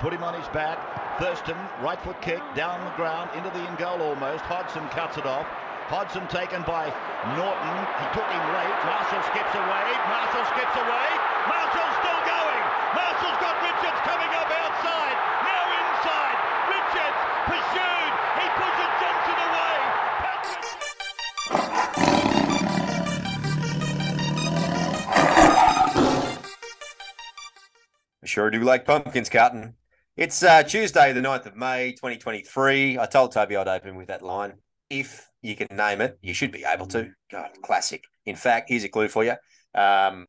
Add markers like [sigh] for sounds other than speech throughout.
Put him on his back. Thurston, right foot kick, down the ground, into the in goal almost. Hodgson cuts it off. Hodgson taken by Norton. He took him late. Marshall skips away. Marshall skips away. Marshall's still going. Marshall's got Richards coming up outside. Now inside. Richards pursued. Sure do like pumpkins, Carton. It's uh, Tuesday, the 9th of May, 2023. I told Toby I'd open with that line. If you can name it, you should be able to. God, classic. In fact, here's a clue for you. Um,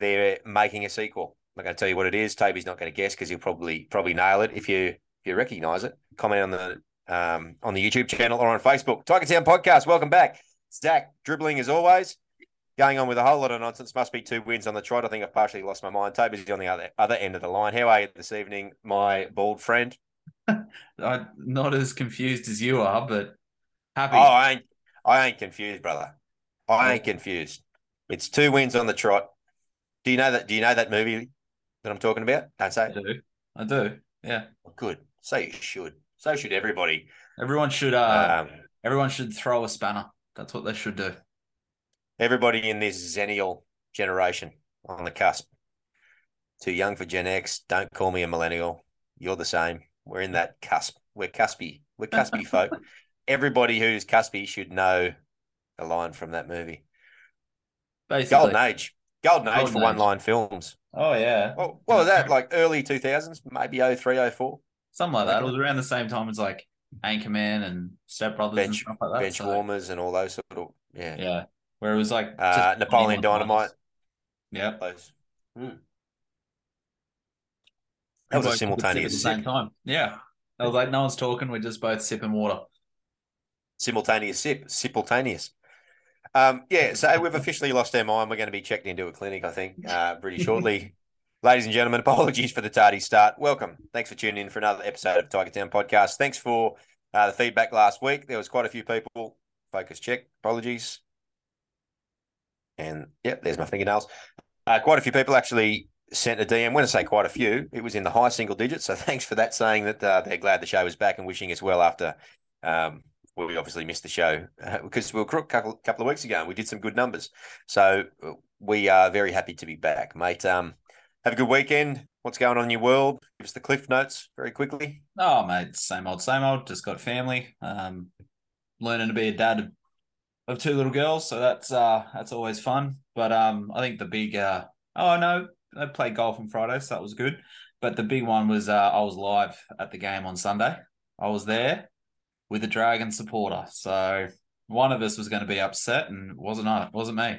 they're making a sequel. I'm not going to tell you what it is. Toby's not going to guess because he'll probably probably nail it. If you if you recognise it, comment on the um, on the YouTube channel or on Facebook. Tiger Town Podcast. Welcome back. Zach dribbling as always going on with a whole lot of nonsense. Must be two wins on the trot. I think I've partially lost my mind. Toby's on the other other end of the line. How are you this evening, my bald friend? [laughs] I'm not as confused as you are, but happy. Oh, I ain't I ain't confused, brother. I ain't confused. It's two wins on the trot. Do you know that? Do you know that movie that I'm talking about? Don't say I do. I do. Yeah. Good. So you should. So should everybody. Everyone should. Uh, Um, everyone should throw a spanner. That's what they should do. Everybody in this Xennial generation on the cusp. Too young for Gen X. Don't call me a millennial. You're the same. We're in that cusp. We're cuspy. We're cuspy [laughs] folk. Everybody who's cuspy should know a line from that movie. Basically. Golden age. Golden age Golden for one line films. Oh yeah. Well, what was that? Like early 2000s, maybe 03, 04? Something like that. It was around the same time as like Anchorman and Step Brothers and Bench, stuff like that. bench so, warmers and all those sort of, yeah. Yeah. Where it was like Uh, Napoleon Dynamite. Yeah. Those. Hmm. That was a sip at simultaneous the same time. Yeah. I was like, no one's talking. We're just both sipping water. simultaneous sip, simultaneous. Um, yeah, so we've officially lost our mind. We're going to be checked into a clinic, I think, uh, pretty [laughs] shortly. Ladies and gentlemen, [laughs] apologies for the tardy start. Welcome. Thanks for tuning in for another episode of Tiger Town Podcast. Thanks for uh, the feedback last week. There was quite a few people. Focus check. Apologies. And yep, there's my fingernails. Uh, quite a few people actually sent a DM. When I say quite a few, it was in the high single digits. So [laughs] thanks for that, saying that uh, they're glad the show is back and wishing us well after um, well, we obviously missed the show uh, because we were crook a couple, couple of weeks ago and we did some good numbers. So uh, we are very happy to be back, mate. Um, have a good weekend. What's going on in your world? Give us the cliff notes very quickly. Oh mate, same old, same old. Just got family. Um, learning to be a dad of, two little girls, so that's uh that's always fun. But um, I think the big uh oh no, I played golf on Friday, so that was good. But the big one was uh I was live at the game on Sunday. I was there with a Dragon supporter, so one of us was going to be upset, and wasn't I, wasn't me.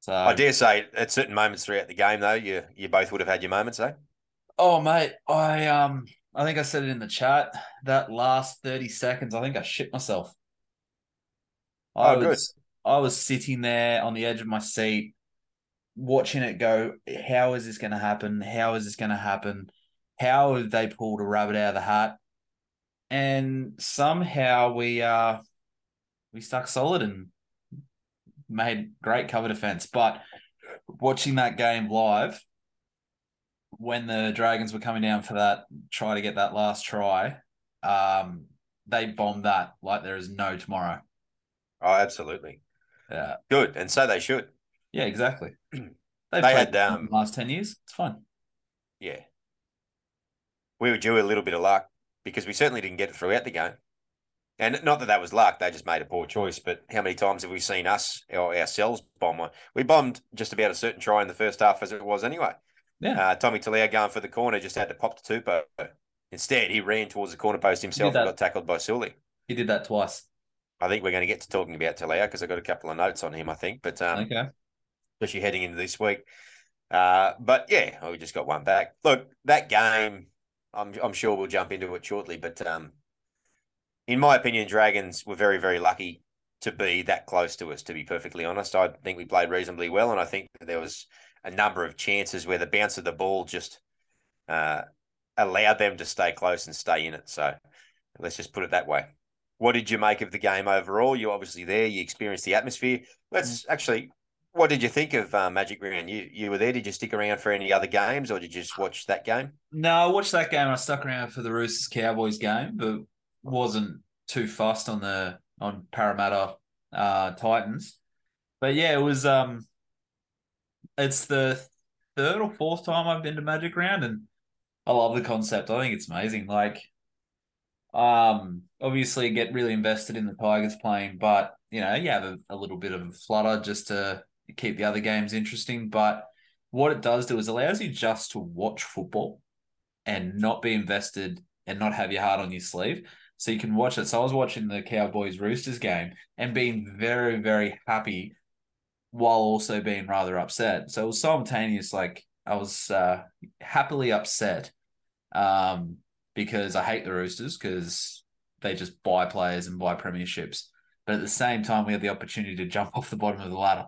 So I dare say at certain moments throughout the game, though, you you both would have had your moments, eh? Oh mate, I um I think I said it in the chat. That last 30 seconds, I think I shit myself. I Oh, good. was I was sitting there on the edge of my seat, watching it go, how is this gonna happen? How is this gonna happen? How have they pulled a rabbit out of the hat? And somehow we uh we stuck solid and made great cover defense. But watching that game live, when the Dragons were coming down for that try to get that last try, um, they bombed that like there is no tomorrow. Oh, absolutely. Yeah, Good, and so they should. yeah, exactly. [clears throat] They've They had, um, the last ten years. It's fun. Yeah. We were due a little bit of luck because we certainly didn't get it throughout the game. And not that that was luck, they just made a poor choice. But how many times have we seen us or ourselves bomb one? We bombed just about a certain try in the first half as it was anyway. Yeah, Uh, Tommy Talau going for the corner just had to pop the Tupou. Instead, he ran towards the corner post himself and got tackled by Sully. he did that twice. I think we're going to get to talking about Talau because I've got a couple of notes on him, I think. But um, okay. especially heading into this week. Uh, but yeah, we just got one back. Look, that game, I'm I'm sure we'll jump into it shortly. But um, in my opinion, Dragons were very very lucky to be that close to us. To be perfectly honest, I think we played reasonably well, and I think that there was a number of chances where the bounce of the ball just uh, allowed them to stay close and stay in it. So let's just put it that way. What did you make of the game overall? You're obviously there. You experienced the atmosphere. Let's actually what did you think of uh, Magic Round? You you were there. Did you stick around for any other games, or did you just watch that game? No, I watched that game. I stuck around for the Roosters Cowboys game, but wasn't too fussed on the on Parramatta uh, Titans. But yeah, it was. Um, it's the third or fourth time I've been to Magic Round, and I love the concept. I think it's amazing. Like, um, obviously get really invested in the Tigers playing, but you know, you have a, a little bit of a flutter just to keep the other games interesting. But what it does do is allows you just to watch football and not be invested and not have your heart on your sleeve. So you can watch it. So I was watching the Cowboys Roosters game and being very, very happy while also being rather upset. So it was simultaneous. Like I was uh, happily upset um, because I hate the Roosters because they just buy players and buy premierships. But at the same time, we had the opportunity to jump [laughs] off the bottom of the ladder.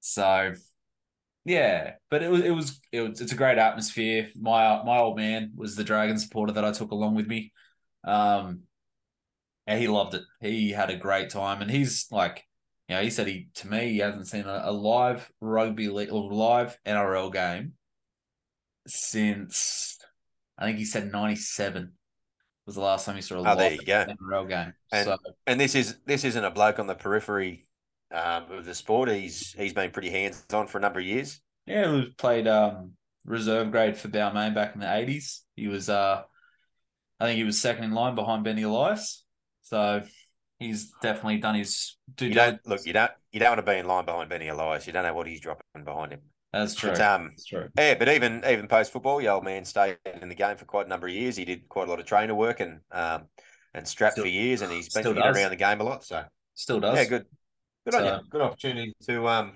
So, yeah, but it was it was, it was it's a great atmosphere. My my old man was the Dragon supporter that I took along with me. Um, and he loved it. He had a great time, and he's like, you know, he said he to me he hasn't seen a, a live rugby league or live NRL game since I think he said ninety seven was the last time he saw a Oh, there you go. NRL game. And- so And this is this isn't a bloke on the periphery um, of the sport. He's he's been pretty hands on for a number of years. Yeah, he played um, reserve grade for Balmain back in the eighties. He was, uh, I think he was second in line behind Benny Elias. So he's definitely done his due You don't look. You don't. You don't want to be in line behind Benny Elias. You don't know what he's dropping behind him. That's true. But um, That's true. yeah, but even even post football, the old man stayed in the game for quite a number of years. He did quite a lot of trainer work and um and strapped Still- for years, and he's been still around the game a lot. So Still does. yeah, good, good on you. Good opportunity to um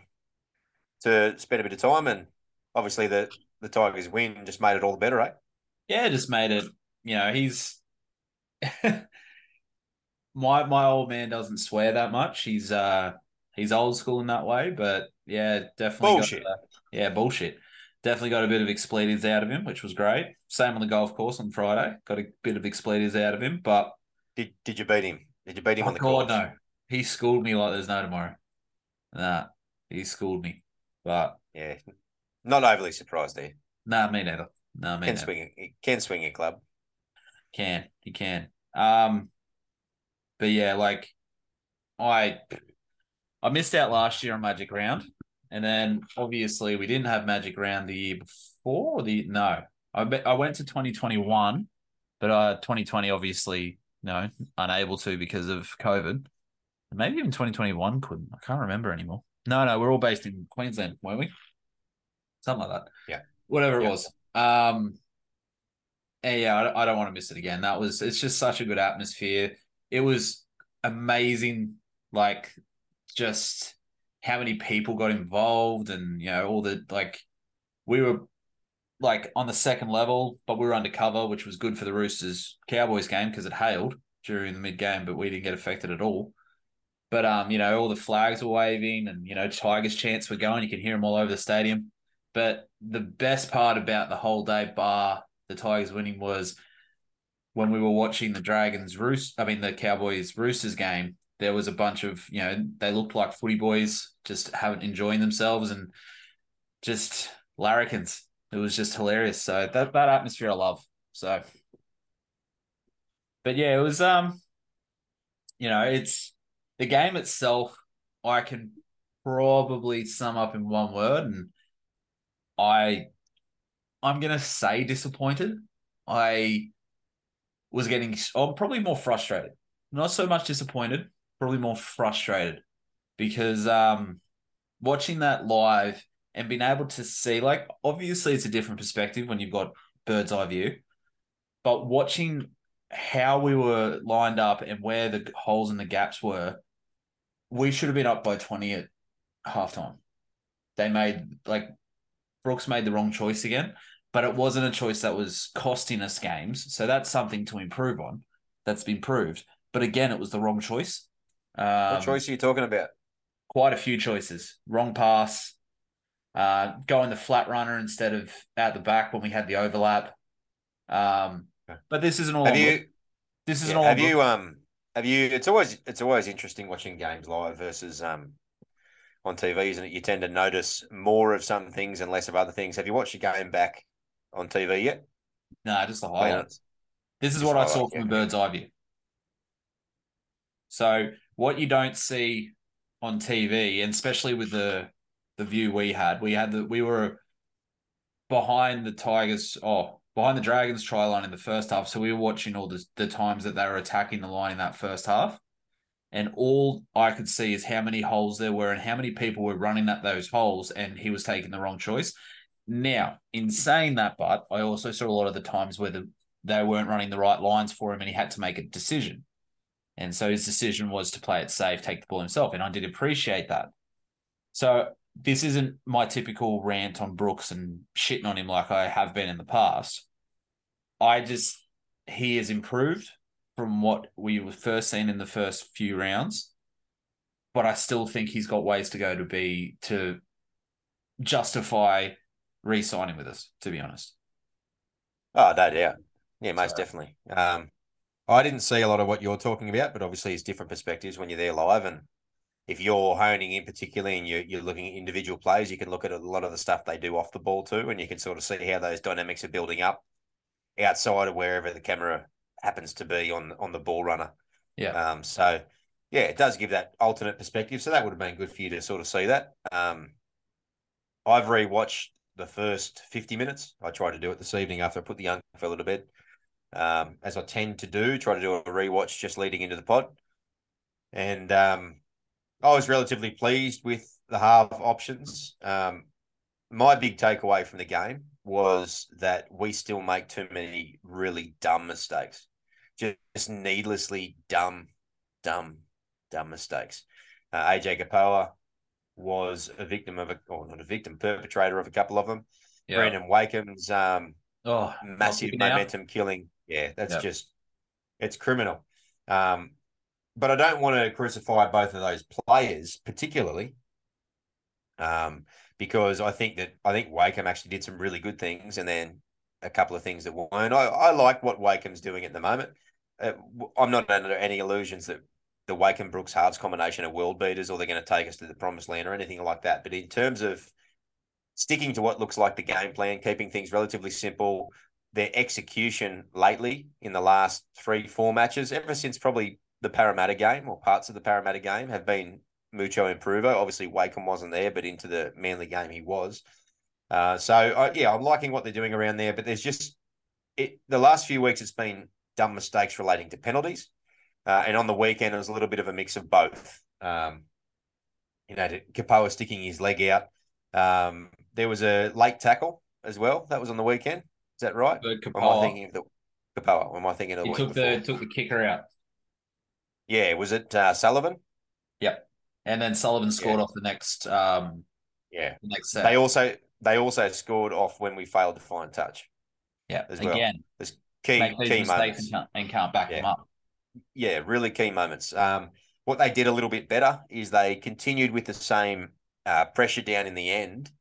to spend a bit of time, and obviously the the Tigers win just made it all the better, right? Yeah, just made it. You know, he's [laughs] my my old man doesn't swear that much. He's uh he's old school in that way, but yeah, definitely got Bullshit. Yeah, bullshit. Definitely got a bit of expletives out of him, which was great. Same on the golf course on Friday. Got a bit of expletives out of him, but Did did you beat him? Did you beat him oh on the God, course? no. He schooled me like there's no tomorrow. Nah, he schooled me. But Yeah, not overly surprised there. nah, me neither. Nah, me neither. Can neither. swing it. Can swing a club. Can he can. Um, but yeah, like I I missed out last year on Magic Round, and then obviously we didn't have Magic Round the year before. The no, I be, I went to twenty twenty one, but uh twenty twenty obviously no unable to because of COVID. Maybe even twenty twenty one couldn't. I can't remember anymore. No, no, we're all based in Queensland, weren't we? Something like that. Yeah. whatever it was. Um, and yeah, I, I don't want to miss it again. That was it's just such a good atmosphere. It was amazing, like just how many people got involved, and you know all the like we were like on the second level, but we were undercover, which was good for the Roosters Cowboys game because it hailed during the mid game, but we didn't get affected at all. But um, you know, all the flags were waving, and you know, Tigers chants were going. You can hear them all over the stadium. But the best part about the whole day, bar the Tigers winning, was when we were watching the Dragons Roost. I mean, the Cowboys Roosters game. There was a bunch of you know they looked like footy boys, just having enjoying themselves and just larrikins. It was just hilarious. So that that atmosphere I love. So, but yeah, it was um, you know, it's the game itself. I can probably sum up in one word, and I, I'm gonna say disappointed. I was getting, I'm probably more frustrated. Not so much disappointed, probably more frustrated because um, watching that live and being able to see, like, obviously it's a different perspective when you've got bird's eye view, but watching how we were lined up and where the holes and the gaps were, we should have been up by 20 at halftime. They made, like, Brooks made the wrong choice again, but it wasn't a choice that was costing us games. So that's something to improve on. That's been proved. But again, it was the wrong choice. Um, What choice are you talking about? quite a few choices. Wrong pass, uh, going the flat runner instead of out the back when we had the overlap. Um, but this isn't all. Have you? Brook- This isn't Yeah, all. have on you um have you it's always it's always interesting watching games live versus um on TV, isn't it? You tend to notice more of some things and less of other things. Have you watched the game back on TV yet? No, just the highlights. This is Just what I saw from a bird's eye view. So what you don't see on TV, and especially with the the view we had, we had that we were behind the Tigers, oh, behind the Dragons try line in the first half. So we were watching all the the times that they were attacking the line in that first half. And all I could see is how many holes there were and how many people were running at those holes, and he was taking the wrong choice. Now, in saying that, but I also saw a lot of the times where the, they weren't running the right lines for him and he had to make a decision. And so his decision was to play it safe, take the ball himself. And I did appreciate that. So this isn't my typical rant on Brooks and shitting on him like I have been in the past. I just, he has improved from what we were first seen in the first few rounds. But I still think he's got ways to go to be, to justify re signing with us, to be honest. Oh, no doubt. Yeah, most So- definitely. Um, I didn't see a lot of what you're talking about, but obviously it's different perspectives when you're there live. And if you're honing in particularly and you're, you're looking at individual plays, you can look at a lot of the stuff they do off the ball too, and you can sort of see how those dynamics are building up outside of wherever the camera happens to be on on the ball runner. Yeah. Um, so yeah, it does give that alternate perspective. So that would have been good for you to sort of see that. Um, I've rewatched the first 50 minutes. I tried to do it this evening after I put the young fella to bed. Um, as I tend to do, try to do a rewatch just leading into the pod. And um, I was relatively pleased with the half options. Um, my big takeaway from the game was that we still make too many really dumb mistakes, just needlessly dumb, dumb, dumb mistakes. Uh, AJ Kepaoa was a victim of a, or not a victim, perpetrator of a couple of them. Yeah. Brandon Wakeham's um, Oh, massive out. momentum killing. Yeah, that's Yep. just it's criminal. Um, but I don't want to crucify both of those players particularly, um, because I think that I think Wakeham actually did some really good things, and then a couple of things that weren't. I, I like what Wakeham's doing at the moment. Uh, I'm not under any illusions that the Wakeham Brooks Hards combination are world beaters or they're going to take us to the promised land or anything like that. But in terms of sticking to what looks like the game plan, keeping things relatively simple, their execution lately in the last three, four matches, ever since probably the Parramatta game or parts of the Parramatta game, have been mucho improver. Obviously, Wakeham wasn't there, but into the Manly game, he was. Uh, so, uh, yeah, I'm liking what they're doing around there, but there's just it. The last few weeks, it's been dumb mistakes relating to penalties. Uh, and on the weekend, it was a little bit of a mix of both. Um, you know, Kepaoa sticking his leg out. Um, there was a late tackle as well. That was on the weekend. Is that right? Or am I thinking of the Kepaoa? Am I thinking of the he took before? the took the kicker out. Yeah, was it uh, Sullivan? Yep. And then Sullivan scored off the next um Yeah. the next set. They also they also scored off when we failed to find touch. yeah, as well. again, Key key moments. and can't, and can't back them up. yeah, really key moments. Um, what they did a little bit better is they continued with the same uh, pressure down in the end,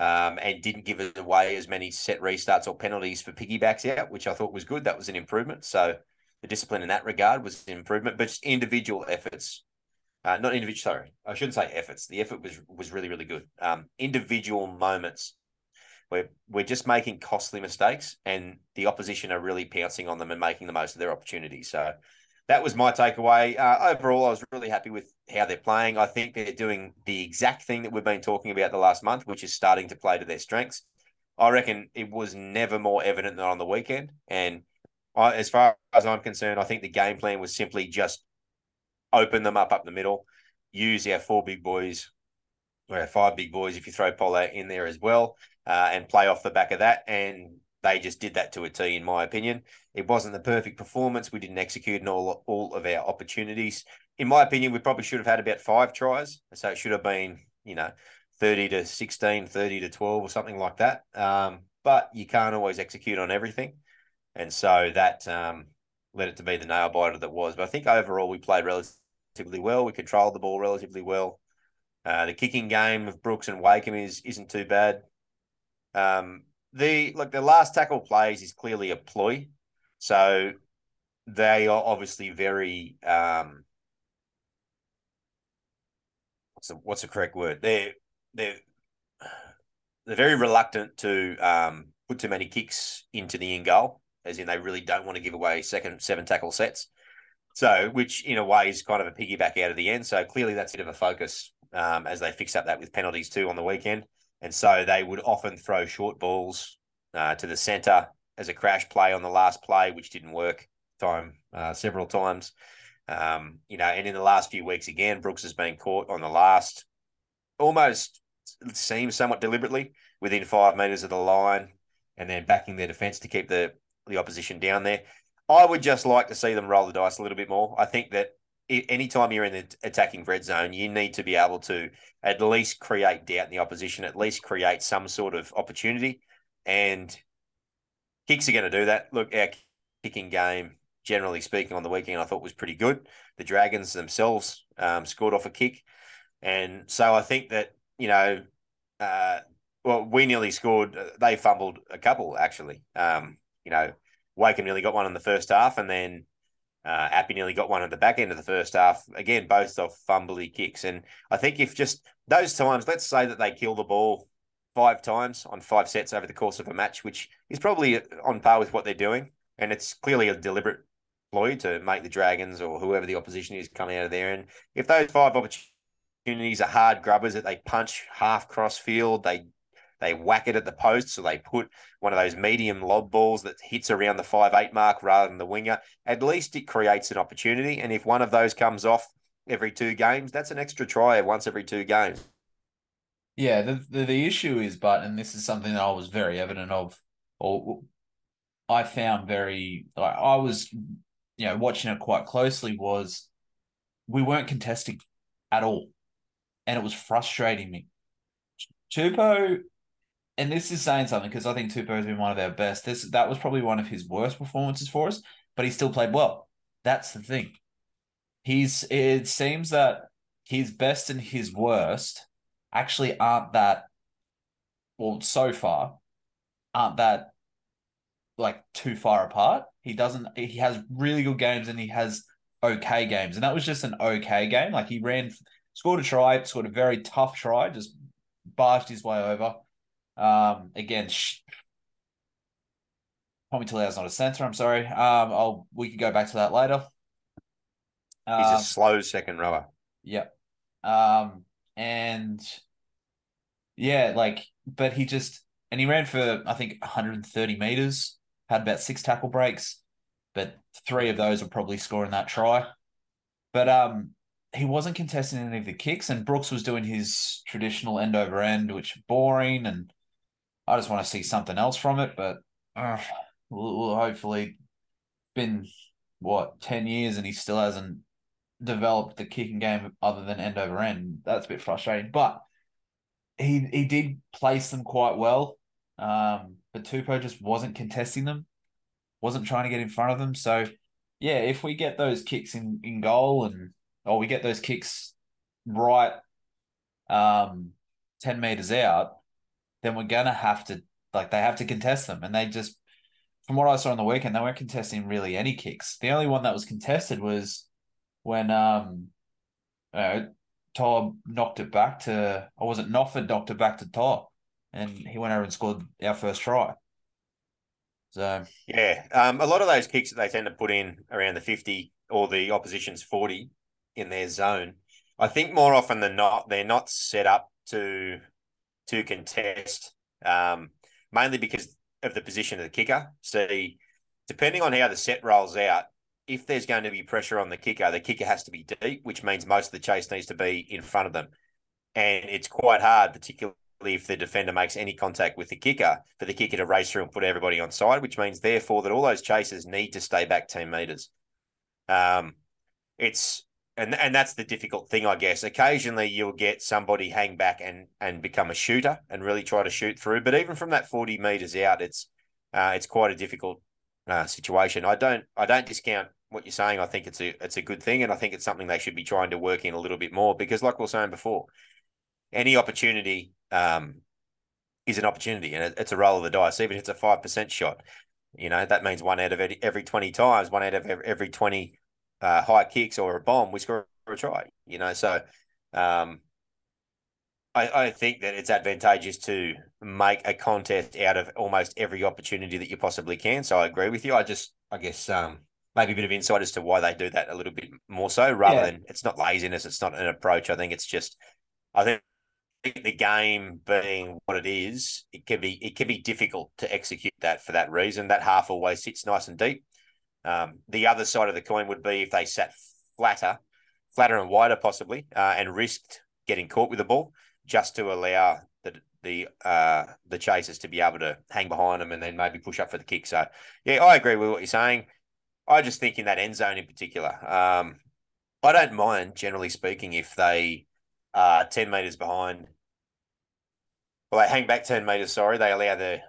um, and didn't give it away as many set restarts or penalties for piggybacks out, which I thought was good. That was an improvement. So the discipline in that regard was an improvement, but individual efforts. Uh, not individual. Sorry, I shouldn't say efforts. The effort was was really really good. Um, individual moments we're we're just making costly mistakes, and the opposition are really pouncing on them and making the most of their opportunity. So that was my takeaway. Uh, overall, I was really happy with how they're playing. I think they're doing the exact thing that we've been talking about the last month, which is starting to play to their strengths. I reckon it was never more evident than on the weekend. And I, as far as I'm concerned, I think the game plan was simply just open them up up the middle, use our four big boys, or our five big boys if you throw Pollard in there as well, uh, and play off the back of that. And they just did that to a T, in my opinion. It wasn't the perfect performance. We didn't execute in all, all of our opportunities. In my opinion, we probably should have had about five tries. So it should have been, you know, 30 to 16, 30 to 12 or something like that. Um, but you can't always execute on everything. And so that um, led it to be the nail biter that was. But I think overall we played relatively well. We controlled the ball relatively well. Uh, the kicking game of Brooks and Wakeham is isn't too bad. Um, the like the last tackle plays is clearly a ploy, so they are obviously very um, what's the what's the correct word? They're they're they're very reluctant to um, put too many kicks into the in goal, as in they really don't want to give away second seven tackle sets. So, which in a way is kind of a piggyback out of the end. So clearly that's a bit of a focus um, as they fix up that with penalties too on the weekend. And so they would often throw short balls uh, to the centre as a crash play on the last play, which didn't work time uh, several times. Um, you know, and in the last few weeks again, Brooks has been caught on the last, almost seems somewhat deliberately within five meters of the line, and then backing their defence to keep the the opposition down there. I would just like to see them roll the dice a little bit more. I think that anytime you're in the attacking red zone, you need to be able to at least create doubt in the opposition, at least create some sort of opportunity. And kicks are going to do that. Look, our kicking game, generally speaking, on the weekend, I thought was pretty good. The Dragons themselves um, scored off a kick. And so I think that, you know, uh, well, we nearly scored. Uh, they fumbled a couple, actually. Um, you know, Wakeham nearly got one in the first half, and then uh, Appy nearly got one at the back end of the first half. Again, both off fumbly kicks. And I think if just those times, let's say that they kill the ball five times on five sets over the course of a match, which is probably on par with what they're doing. And it's clearly a deliberate ploy to make the Dragons or whoever the opposition is come out of there. And if those five opportunities are hard grubbers that they punch half cross field, they they whack it at the post, so they put one of those medium lob balls that hits around the five eight mark rather than the winger. At least it creates an opportunity, and if one of those comes off every two games, that's an extra try once every two games. Yeah, the, the, the issue is, but and this is something that I was very evident of, or I found very, like, I was, you know, watching it quite closely. Was we weren't contesting at all, and it was frustrating me. Tupou and this is saying something because I think Tupou has been one of our best. This that was probably one of his worst performances for us, but he still played well. That's the thing. He's it seems that his best and his worst actually aren't that well so far aren't that like too far apart. He doesn't he has really good games and he has okay games. And that was just an okay game. Like he ran scored a try, scored a very tough try, just barged his way over um, again, sh- Tommy is not a center. I'm sorry. Um, I'll we can go back to that later. He's um, a slow second rower. Yep. Um, and yeah, like, but he just and he ran for I think 130 meters, had about six tackle breaks, but three of those were probably scoring that try. But um, he wasn't contesting any of the kicks, and Brooks was doing his traditional end over end, which boring and I just want to see something else from it. But uh, we'll, we'll hopefully been what ten years and he still hasn't developed the kicking game other than end over end. That's a bit frustrating, but he he did place them quite well. Um, but Tupou just wasn't contesting them, wasn't trying to get in front of them. So yeah, if we get those kicks in in goal and or we get those kicks right, um, ten meters out, then we're gonna have to like they have to contest them, and they just from what I saw on the weekend, they weren't contesting really any kicks. The only one that was contested was when um, you know, Todd knocked it back to, or was it Noffa knocked it back to Todd, and he went over and scored our first try. So yeah, um, a lot of those kicks that they tend to put in around the fifty or the opposition's forty in their zone, I think more often than not they're not set up to to contest, um, mainly because of the position of the kicker. See, depending on how the set rolls out, if there's going to be pressure on the kicker, the kicker has to be deep, which means most of the chase needs to be in front of them. And it's quite hard, particularly if the defender makes any contact with the kicker, for the kicker to race through and put everybody on side, which means therefore that all those chasers need to stay back 10 meters. Um, it's and and that's the difficult thing, I guess. Occasionally, you'll get somebody hang back and and become a shooter and really try to shoot through. But even from that forty meters out, it's uh, it's quite a difficult uh, situation. I don't I don't discount what you're saying. I think it's a it's a good thing, and I think it's something they should be trying to work in a little bit more because, like we were saying before, any opportunity um, is an opportunity, and it's a roll of the dice. Even if it's a five percent shot, you know that means one out of every twenty times, one out of every twenty uh, high kicks or a bomb, we score a try. You know, so um, I, I think that it's advantageous to make a contest out of almost every opportunity that you possibly can. So I agree with you. I just, I guess, um, maybe a bit of insight as to why they do that a little bit more so, rather yeah. than it's not laziness, it's not an approach. I think it's just, I think the game being what it is, it can be it can be difficult to execute that for that reason. That half always sits nice and deep. Um, the other side of the coin would be if they sat flatter, flatter and wider possibly, uh, and risked getting caught with the ball just to allow the the uh, the chasers to be able to hang behind them and then maybe push up for the kick. So yeah, I agree with what you're saying. I just think in that end zone in particular, um, I don't mind generally speaking if they are ten meters behind. Well, they hang back ten meters. Sorry, they allow the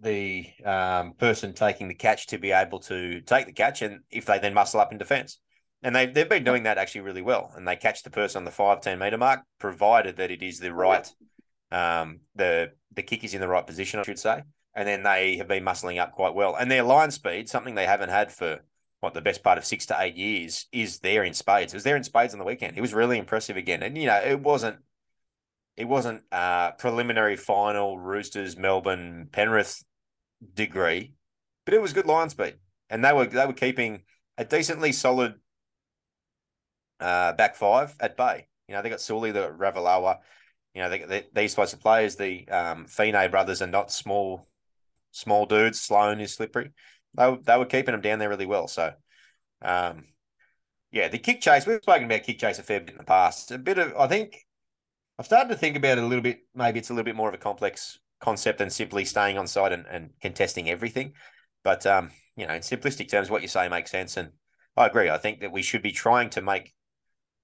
the um, person taking the catch to be able to take the catch, and if they then muscle up in defence. And they, they've been doing that actually really well. And they catch the person on the 5, 10 metre mark, provided that it is the right, um, the, the kick is in the right position, I should say. And then they have been muscling up quite well. And their line speed, something they haven't had for what the best part of six to eight years, is there in spades. It was there in spades on the weekend. It was really impressive again. And, you know, it wasn't it wasn't uh, preliminary final Roosters Melbourne Penrith degree, but it was good line speed, and they were they were keeping a decently solid uh, back five at bay. You know, they got Sully, the Ravalawa. You know, they, they, these types of players, the um, Fine brothers, are not small, small dudes. Sloan is slippery. They they were keeping them down there really well. So, um, yeah, the kick chase. We've spoken about kick chase a fair bit in the past. A bit of, I think, I've started to think about it a little bit. Maybe it's a little bit more of a complex concept than simply staying on side and, and contesting everything. But um, you know, in simplistic terms, what you say makes sense, and I agree. I think that we should be trying to make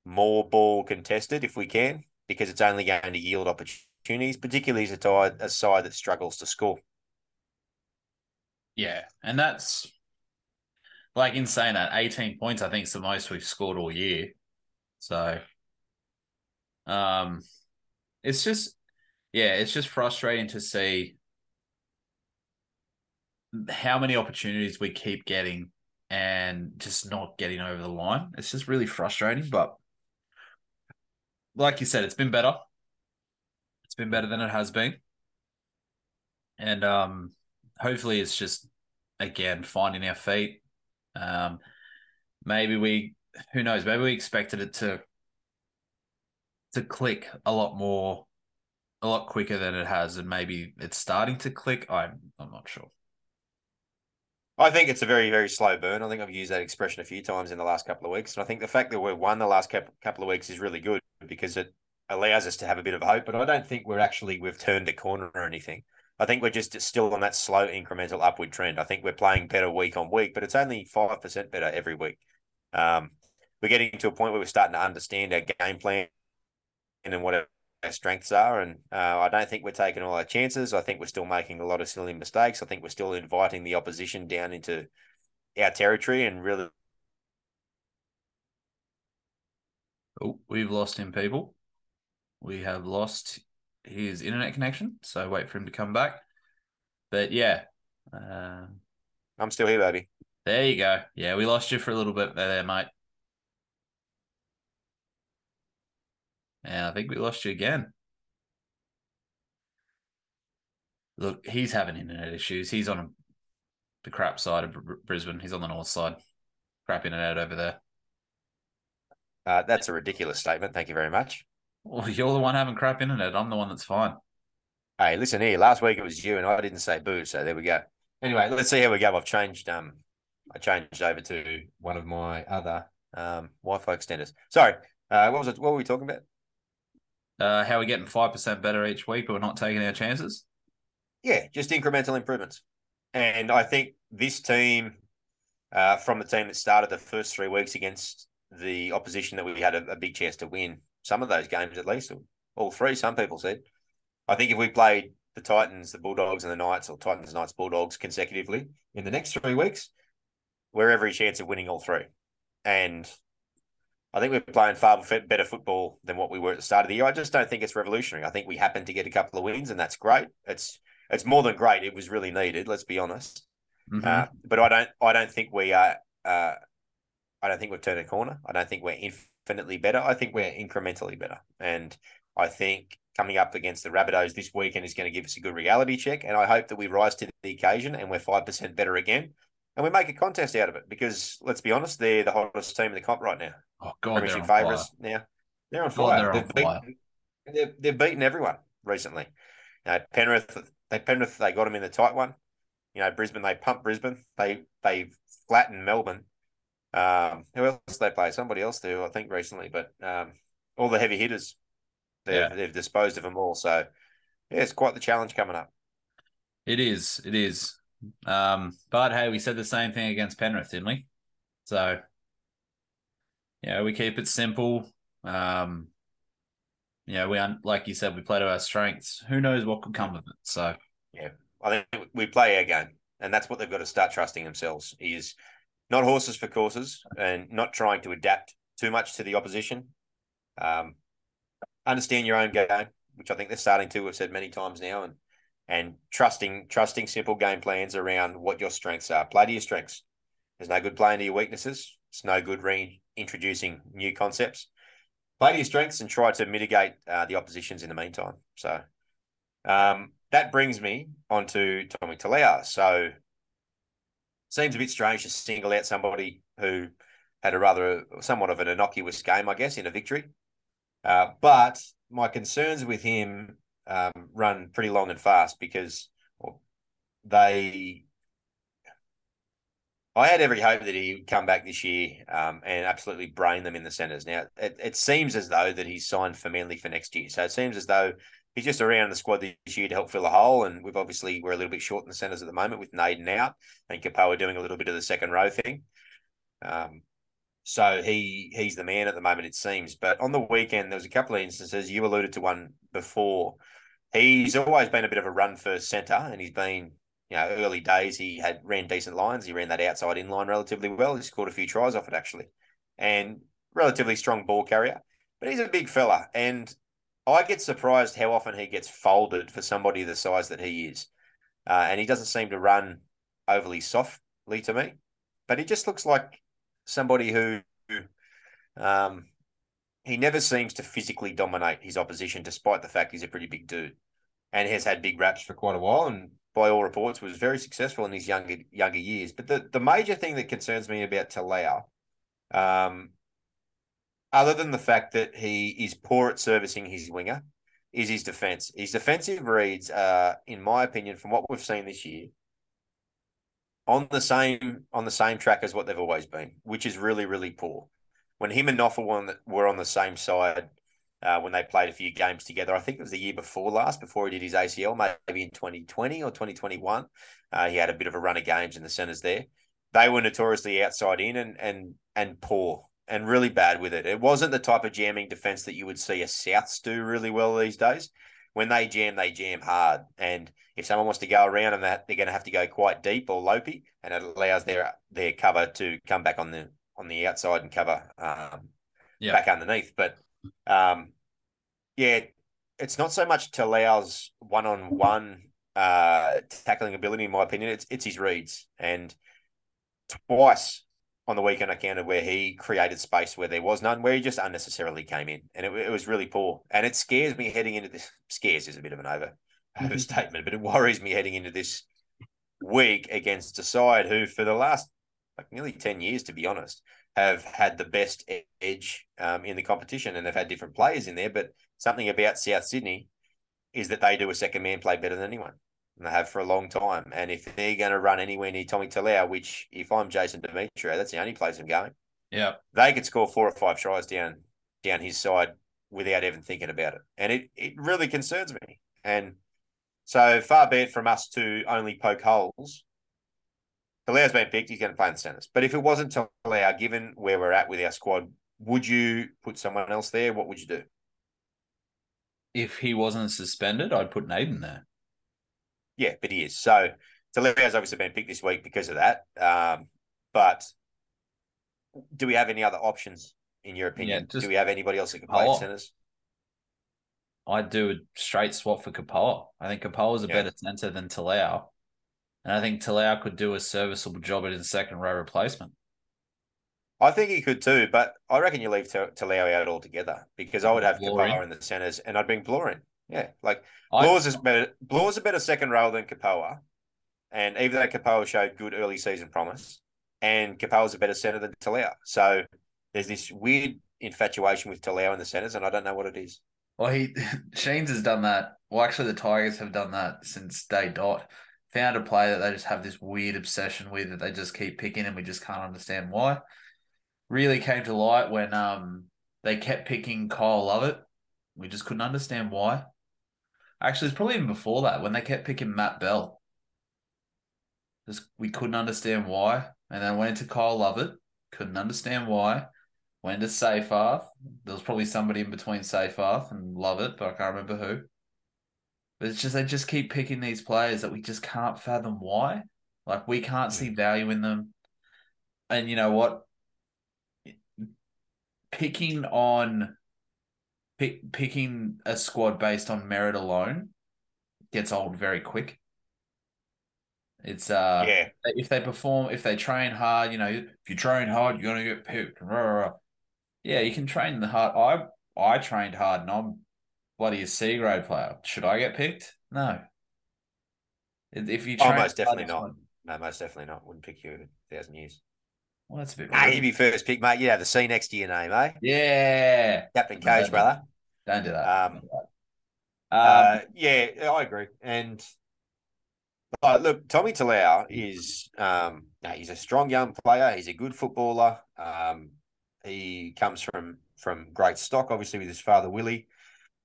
more ball contested if we can, because it's only going to yield opportunities, particularly as a a side that struggles to score. Yeah, and that's like in saying that, 18 points, I think is the most we've scored all year. So um it's just yeah, it's just frustrating to see how many opportunities we keep getting and just not getting over the line. It's just really frustrating. But like you said, it's been better. It's been better than it has been. And um hopefully it's just again finding our feet. Um maybe we who knows, maybe we expected it to to click a lot more a lot quicker than it has, and maybe it's starting to click. I'm I'm not sure. I think it's a very, very slow burn. I think I've used that expression a few times in the last couple of weeks. And I think the fact that we've won the last couple of weeks is really good because it allows us to have a bit of hope. But I don't think we're actually, we've turned a corner or anything. I think we're just still on that slow incremental upward trend. I think we're playing better week on week, but it's only 5% better every week. Um, we're getting to a point where we're starting to understand our game plan and what strengths are. And uh, I don't think we're taking all our chances. I think we're still making a lot of silly mistakes. I think we're still inviting the opposition down into our territory and really. Oh, we've lost him, people. We have lost his internet connection. So wait for him to come back. But yeah. Uh... I'm still here, baby. There you go. Yeah, we lost you for a little bit there, mate. And I think we lost you again. Look, he's having internet issues. He's on the crap side of Brisbane. He's on the north side. Crap internet over there. Uh, that's a ridiculous statement. Thank you very much. Well, you're the one having crap internet. I'm the one that's fine. Hey, listen here. Last week it was you, and I didn't say boo. So there we go. Anyway, let's see how we go. I've changed. Um, I changed over to one of my other um Wi-Fi extenders. Sorry. Uh, what was it? What were we talking about? Uh, how are we're getting 5% better each week, but we're not taking our chances? Yeah, just incremental improvements. And I think this team, uh, from the team that started the first three weeks against the opposition that we had a, a, big chance to win, some of those games at least, all three, some people said. I think if we played the Titans, the Bulldogs, and the Knights, or Titans, Knights, Bulldogs consecutively in the next three weeks, we're every chance of winning all three. And I think we're playing far better football than what we were at the start of the year. I just don't think it's revolutionary. I think we happened to get a couple of wins, and that's great. It's it's more than great. It was really needed. Let's be honest. Mm-hmm. Uh, but I don't I don't think we are. Uh, I don't think we've turned a corner. I don't think we're infinitely better. I think we're incrementally better, and I think coming up against the Rabbitohs this weekend is going to give us a good reality check. And I hope that we rise to the occasion and we're 5% better again. And we make a contest out of it because let's be honest, they're the hottest team in the comp right now. Oh God, Premiership on favourites fire. now. They're on fire. they're on they've, fire. Beaten, they've, they've beaten everyone recently. You know, Penrith, they Penrith, they got them in the tight one. You know, Brisbane, they pumped Brisbane. They they flattened Melbourne. Um, who else they play? Somebody else too, I think, recently. But um, all the heavy hitters, they've Yeah. they've disposed of them all. So yeah, it's quite the challenge coming up. It is. It is. Um, but hey, we said the same thing against Penrith, didn't we? So, yeah, we keep it simple. Um, yeah, we un- like you said, we play to our strengths. Who knows what could come of it? So, yeah, I think we play our game, and that's what they've got to start trusting themselves. Is not horses for courses, and not trying to adapt too much to the opposition. Um, understand your own game, which I think they're starting to. We've said many times now, and and trusting trusting simple game plans around what your strengths are. Play to your strengths. There's no good playing to your weaknesses. It's no good reintroducing new concepts. Play to your strengths and try to mitigate uh, the oppositions in the meantime. So um, that brings me on to Tommy Talau. So seems a bit strange to single out somebody who had a rather somewhat of an innocuous game, I guess, in a victory. Uh, but my concerns with him um, run pretty long and fast because they. I had every hope that he would come back this year um, and absolutely brain them in the centres. Now, it, it seems as though that he's signed for Manly for next year. So it seems as though he's just around the squad this year to help fill a hole. And we've obviously we're a little bit short in the centres at the moment with Naden out and Kepaoa doing a little bit of the second row thing. Um, so he he's the man at the moment, it seems. But on the weekend, there was a couple of instances. You alluded to one before. He's always been a bit of a run first centre, and he's been you know early days. He had ran decent lines. He ran that outside in line relatively well. He scored a few tries off it actually, and relatively strong ball carrier. But he's a big fella, and I get surprised how often he gets folded for somebody the size that he is. Uh, and he doesn't seem to run overly softly to me, but he just looks like somebody who, um, he never seems to physically dominate his opposition, despite the fact he's a pretty big dude and has had big raps for quite a while. And by all reports, was very successful in his younger younger years. But the, the major thing that concerns me about Talau, um, other than the fact that he is poor at servicing his winger, is his defense. His defensive reads, uh, in my opinion, from what we've seen this year, on the same on the same track as what they've always been, which is really really poor. When him and Noffa were on the same side uh, when they played a few games together, I think it was the year before last, before he did his ACL, maybe in 2020 or 2021. Uh, he had a bit of a run of games in the centres there. They were notoriously outside in and and and poor and really bad with it. It wasn't the type of jamming defense that you would see a Souths do really well these days. When they jam, they jam hard. And if someone wants to go around and that, they're going to have to go quite deep or lopey, and it allows their their cover to come back on the on the outside and cover um, Yeah. back underneath. But um, yeah, it's not so much Talau's one on one tackling ability, in my opinion. It's it's his reads and twice on the weekend I counted where he created space where there was none, where he just unnecessarily came in, and it, it was really poor. And it scares me heading into this. Scares is a bit of an over [laughs] overstatement, but it worries me heading into this week against a side who, for the last like nearly ten years, to be honest, have had the best edge um, in the competition, and they've had different players in there. But something about South Sydney is that they do a second man play better than anyone and they have for a long time. And if they're going to run anywhere near Tommy Talau, which if I'm Jason Demetriou, that's the only place I'm going. Yeah. They could score four or five tries down down his side without even thinking about it, and it it really concerns me. And so far be it from us to only poke holes. Talau's been picked; he's going to play in the centres. But if it wasn't Talau, given where we're at with our squad, would you put someone else there? What would you do? If he wasn't suspended, I'd put Naden there. Yeah, but he is. So Talau's obviously been picked this week because of that. Um, but do we have any other options in your opinion? Yeah, do we have anybody else that can play centres? I'd do a straight swap for Kepaoa. I think Kepaoa is a Yeah. better centre than Talau. And I think Talau could do a serviceable job at his second row replacement. I think he could too, but I reckon you leave Ta- Talau out altogether because I would have. Kepaoa in the centres and I'd bring Blore in. Yeah, like I- is better. Blore's a better second row than Kepaoa, and even though Kepaoa showed good early season promise, and Kepaoa's a better centre than Talau. So there's this weird infatuation with Talau in the centres, and I don't know what it is. Well, he [laughs] Sheens has done that. Well, actually, the Tigers have done that since day dot. Found a player that they just have this weird obsession with that they just keep picking, and we just can't understand why. Really came to light when um they kept picking Kyle Lovett. We just couldn't understand why. Actually, it's probably even before that when they kept picking Matt Bell. Just we couldn't understand why, and then went into Kyle Lovett. Couldn't understand why. Went to Seyfarth. There was probably somebody in between Seyfarth and Lovett, but I can't remember who. But it's just they just keep picking these players that we just can't fathom why. Like we can't see value in them. And you know what? Picking on pick, picking a squad based on merit alone gets old very quick. It's uh yeah, if they perform, if they train hard, you know, if you train hard, you're gonna get picked. Yeah, you can train the hard. I I trained hard, and I'm bloody a C grade player. Should I get picked? No. If you Oh, most definitely not. fine. no, most definitely not. Wouldn't pick you in a thousand years. Well, that's a bit. Ah, rude. you'd be first pick, mate. You'd have the C next to your name, eh? Yeah, Captain Coach, no. brother. don't do that. Um, Don't do that. Uh, Um, yeah, I agree. And uh, look, Tommy Talau is um, he's a strong young player. He's a good footballer. Um, he comes from from great stock, obviously with his father Willie.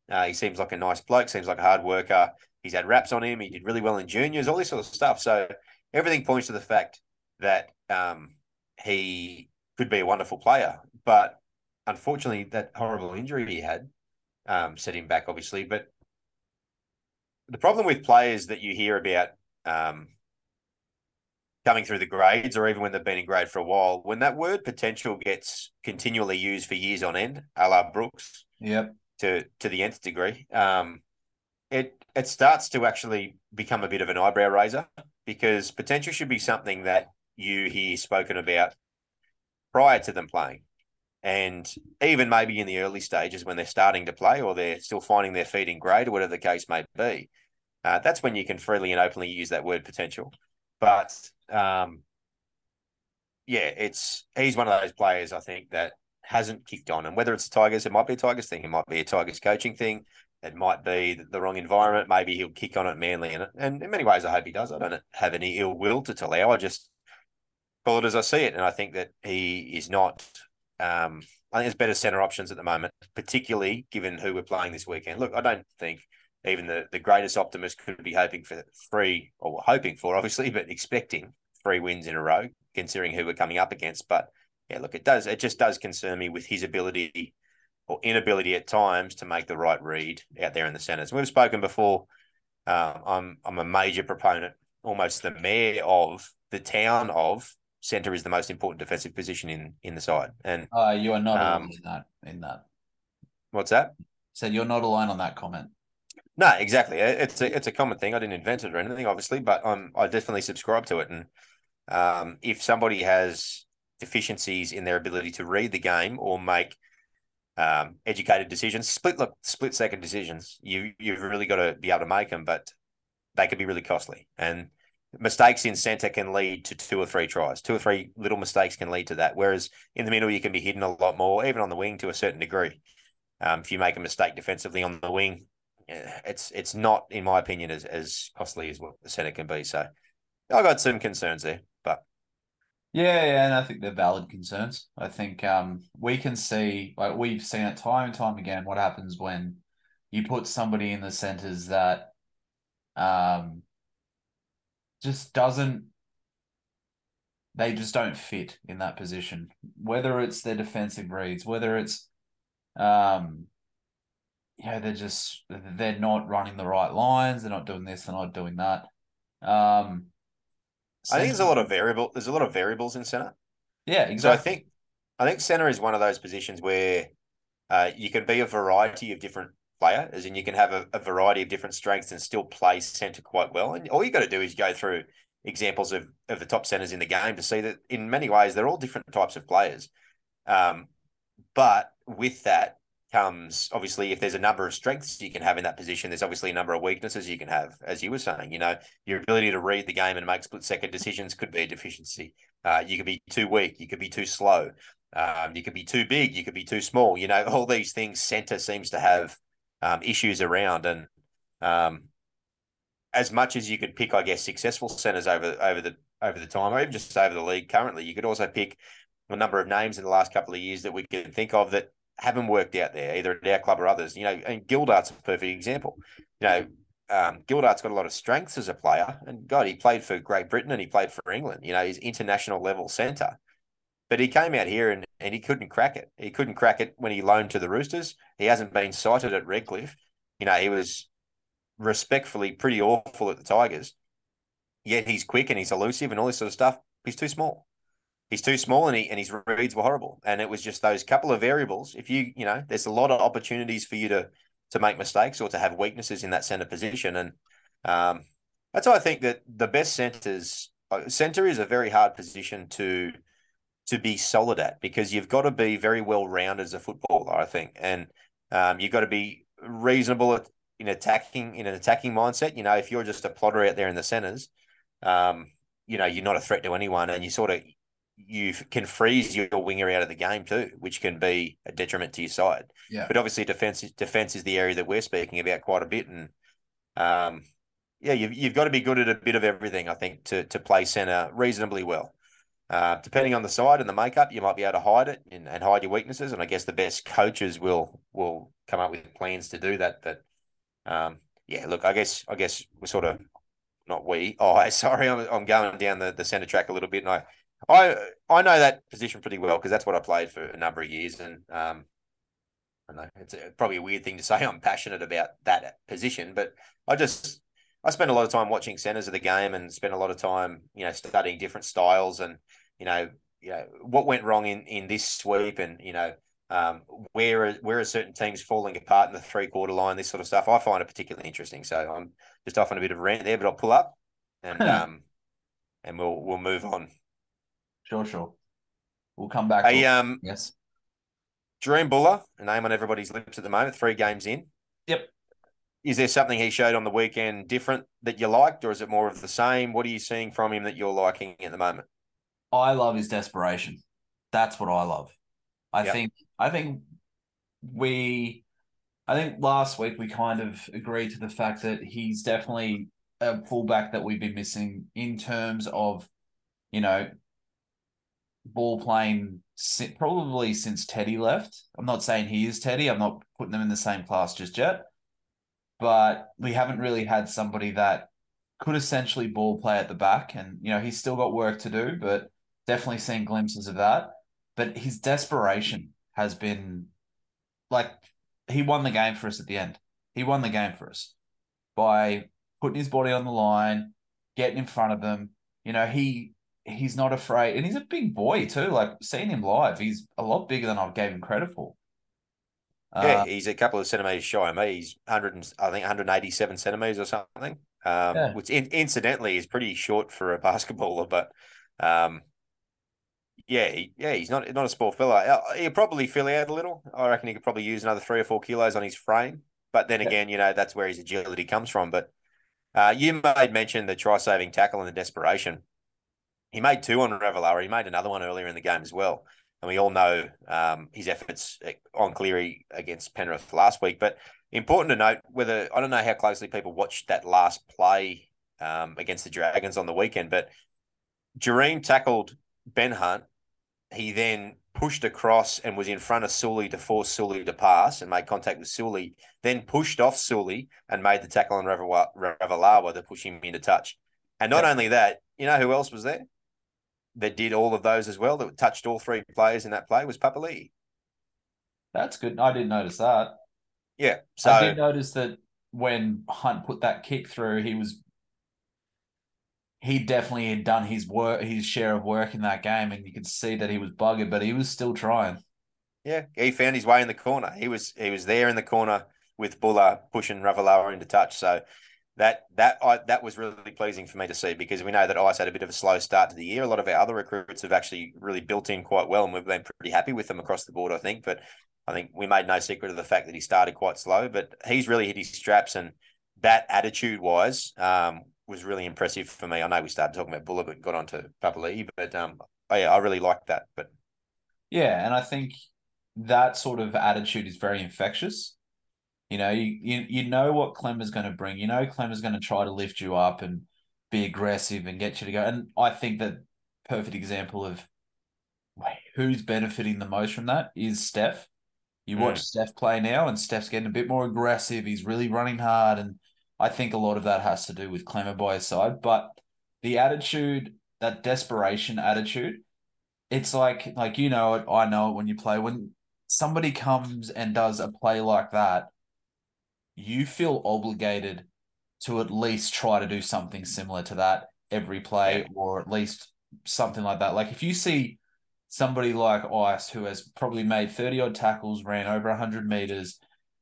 Uh, he seems like a nice bloke. Seems like a hard worker. He's had raps on him. He did really well in juniors. All this sort of stuff. So everything points to the fact that um, he could be a wonderful player. But unfortunately, that horrible injury he had um, set him back, obviously. But the problem with players that you hear about um, coming through the grades, or even when they've been in grade for a while, when that word potential gets continually used for years on end, a la Brooks, yep. To to the nth degree, um, it it starts to actually become a bit of an eyebrow raiser because potential should be something that you hear spoken about prior to them playing. And even maybe in the early stages when they're starting to play or they're still finding their feet in grade or whatever the case may be, uh, that's when you can freely and openly use that word potential. But um, yeah, it's he's one of those players I think that hasn't kicked on. And whether it's the Tigers, it might be a Tigers thing, it might be a Tigers coaching thing, it might be the- wrong environment. Maybe he'll kick on at Manly, and and in many ways, I hope he does. I don't have any ill will to Talau. I just call it as I see it, and I think that he is not. Um, I think there's better centre options at the moment, particularly given who we're playing this weekend. Look, I don't think even the, the greatest optimist could be hoping for three, or hoping for, obviously, but expecting three wins in a row, considering who we're coming up against. But yeah, look, it does. It just does concern me with his ability or inability at times to make the right read out there in the centres. We've spoken before. Um, I'm I'm a major proponent, almost the mayor of the town of centre is the most important defensive position in in the side. And Uh, you are not Um, in that. In that, what's that? so you're not alone on that comment. No, exactly. It's a it's a common thing. I didn't invent it or anything, obviously, but I'm I definitely subscribe to it. And um, if somebody has deficiencies in their ability to read the game or make um, educated decisions, split look split second decisions, you you've really got to be able to make them, but they can be really costly. And mistakes in centre can lead to two or three tries. Two or three little mistakes can lead to that. Whereas in the middle, you can be hidden a lot more, even on the wing to a certain degree. Um, if you make a mistake defensively on the wing, eh, it's it's not, in my opinion, as as costly as what the centre can be. So I got some concerns there, Yeah, yeah, and I think they're valid concerns. I think um we can see like we've seen it time and time again what happens when you put somebody in the centers that um just doesn't they just don't fit in that position. Whether it's their defensive reads, whether it's um yeah, they're just they're not running the right lines, they're not doing this, they're not doing that. Um I think there's a lot of variable. There's a lot of variables in centre. yeah, So I think I think centre is one of those positions where uh, you can be a variety of different player, as in you can have a, a variety of different strengths and still play centre quite well. And all you got to do is go through examples of, of the top centres in the game to see that in many ways they're all different types of players. Um, but with that, comes obviously if there's a number of strengths you can have in that position, there's obviously a number of weaknesses you can have, as you were saying. You know, your ability to read the game and make split second decisions could be a deficiency. Uh, you could be too weak, you could be too slow, um, you could be too big, you could be too small. You know, [laughs] all these things centre seems to have um, issues around, and um, as much as you could pick, I guess, successful centres over over the over the time, or even just over the league currently, you could also pick a number of names in the last couple of years that we can think of that haven't worked out there, either at our club or others. You know, and Gildart's a perfect example. You know, um, Gildart's got a lot of strengths as a player, and God, he played for Great Britain and he played for England. You know, he's international level centre. But he came out here and, and he couldn't crack it. He couldn't crack it when he loaned to the Roosters. He hasn't been cited at Redcliffe. You know, he was respectfully pretty awful at the Tigers. Yet he's quick and he's elusive and all this sort of stuff. He's too small he's too small and he and his reads were horrible. And it was just those couple of variables. If you you know, there's a lot of opportunities for you to to make mistakes or to have weaknesses in that center position, and um, that's why I think that the best centers uh, center is a very hard position to to be solid at because you've got to be very well rounded as a footballer, I think, and um, you've got to be reasonable in attacking in an attacking mindset. You know, if you're just a plotter out there in the centers, um, you know, you're not a threat to anyone, and you sort of you can freeze your winger out of the game too, which can be a detriment to your side. Yeah. But obviously, defense defense is the area that we're speaking about quite a bit, and um, yeah, you've you've got to be good at a bit of everything, I think, to to play centre reasonably well. Uh, depending on the side and the makeup, you might be able to hide it and, and hide your weaknesses. And I guess the best coaches will will come up with plans to do that. But um, yeah, look, I guess I guess we're sort of not we. [laughs] Oh, sorry, I'm, I'm going down the, the centre track a little bit, and I I I know that position pretty well because that's what I played for a number of years, and um, I know it's a, probably a weird thing to [laughs] say. I'm passionate about that position, but I just I spend a lot of time watching centers of the game and spend a lot of time, you know, studying different styles and you know, you know what went wrong in in this sweep, and you know. Um, where are, where are certain teams falling apart in the three quarter line? This sort of stuff I find it particularly interesting. So I'm just off on a bit of a rant there, but I'll pull up and um, and we'll we'll move on. Sure, sure. We'll come back. Hey, um, yes. Jahream Bula, a name on everybody's lips at the moment, three games in. Yep. Is there something he showed on the weekend different that you liked, or is it more of the same? What are you seeing from him that you're liking at the moment? I love his desperation. That's what I love. I yep. think I think we I think last week we kind of agreed to the fact that he's definitely a fullback that we've been missing in terms of, you know, ball playing probably since Teddy left. I'm not saying he is Teddy. I'm not putting them in the same class just yet. But we haven't really had somebody that could essentially ball play at the back. And, you know, he's still got work to do, but definitely seen glimpses of that. But his desperation has been like he won the game for us at the end. He won the game for us by putting his body on the line, getting in front of them. You know, he he's not afraid, and he's a big boy too. Like seeing him live, he's a lot bigger than I gave him credit for. Yeah, uh, he's a couple of centimeters shy of me. He's hundred, and I think, one hundred eighty-seven centimeters or something. Um, yeah. which in, incidentally is pretty short for a [laughs] basketballer, but um, yeah, he, yeah, he's not not a small fella. Uh, he'll probably fill out a little. I reckon he could probably use another three or four kilos on his frame. But then yeah. again, you know, that's where his agility comes from. But uh, you made mention the try-saving tackle and the desperation he made two on Ravalawa. He made another one earlier in the game as well. And we all know um, his efforts on Cleary against Penrith last week. But important to note whether I don't know how closely people watched that last play um, against the Dragons on the weekend, but Jahream tackled Ben Hunt. He then pushed across and was in front of Suli to force Suli to pass and made contact with Suli, then pushed off Suli and made the tackle on Ravalawa to push him into touch. And not only that, you know who else was there? That did all of those as well, that touched all three players in that play was Papali'i. That's good. I didn't notice that. Yeah. So I did notice that when Hunt put that kick through, he was he definitely had done his work, his share of work in that game, and you could see that he was buggered, but he was still trying. Yeah, he found his way in the corner. He was he was there in the corner with Bula pushing Ravalawa into touch. So that that I, that was really pleasing for me to see because we know that Ice had a bit of a slow start to the year. A lot of our other recruits have actually really built in quite well, and we've been pretty happy with them across the board. I think, but I think we made no secret of the fact that he started quite slow, but he's really hit his straps, and that attitude wise um, was really impressive for me. I know we started talking about Bula, but got on to Papali'i, but um, oh, yeah, I really liked that. But yeah, and I think that sort of attitude is very infectious. You know, you you, you know what Clem is going to bring. You know, Clem is going to try to lift you up and be aggressive and get you to go. And I think that perfect example of who's benefiting the most from that is Steph. You watch mm. Steph play now, and Steph's getting a bit more aggressive. He's really running hard, and I think a lot of that has to do with Klemmer by his side. But the attitude, that desperation attitude, it's like like you know it, I know it when you play when somebody comes and does a play like that, you feel obligated to at least try to do something similar to that every play, yeah. or at least something like that. Like if you see somebody like Ice who has probably made 30 odd tackles, ran over 100 meters,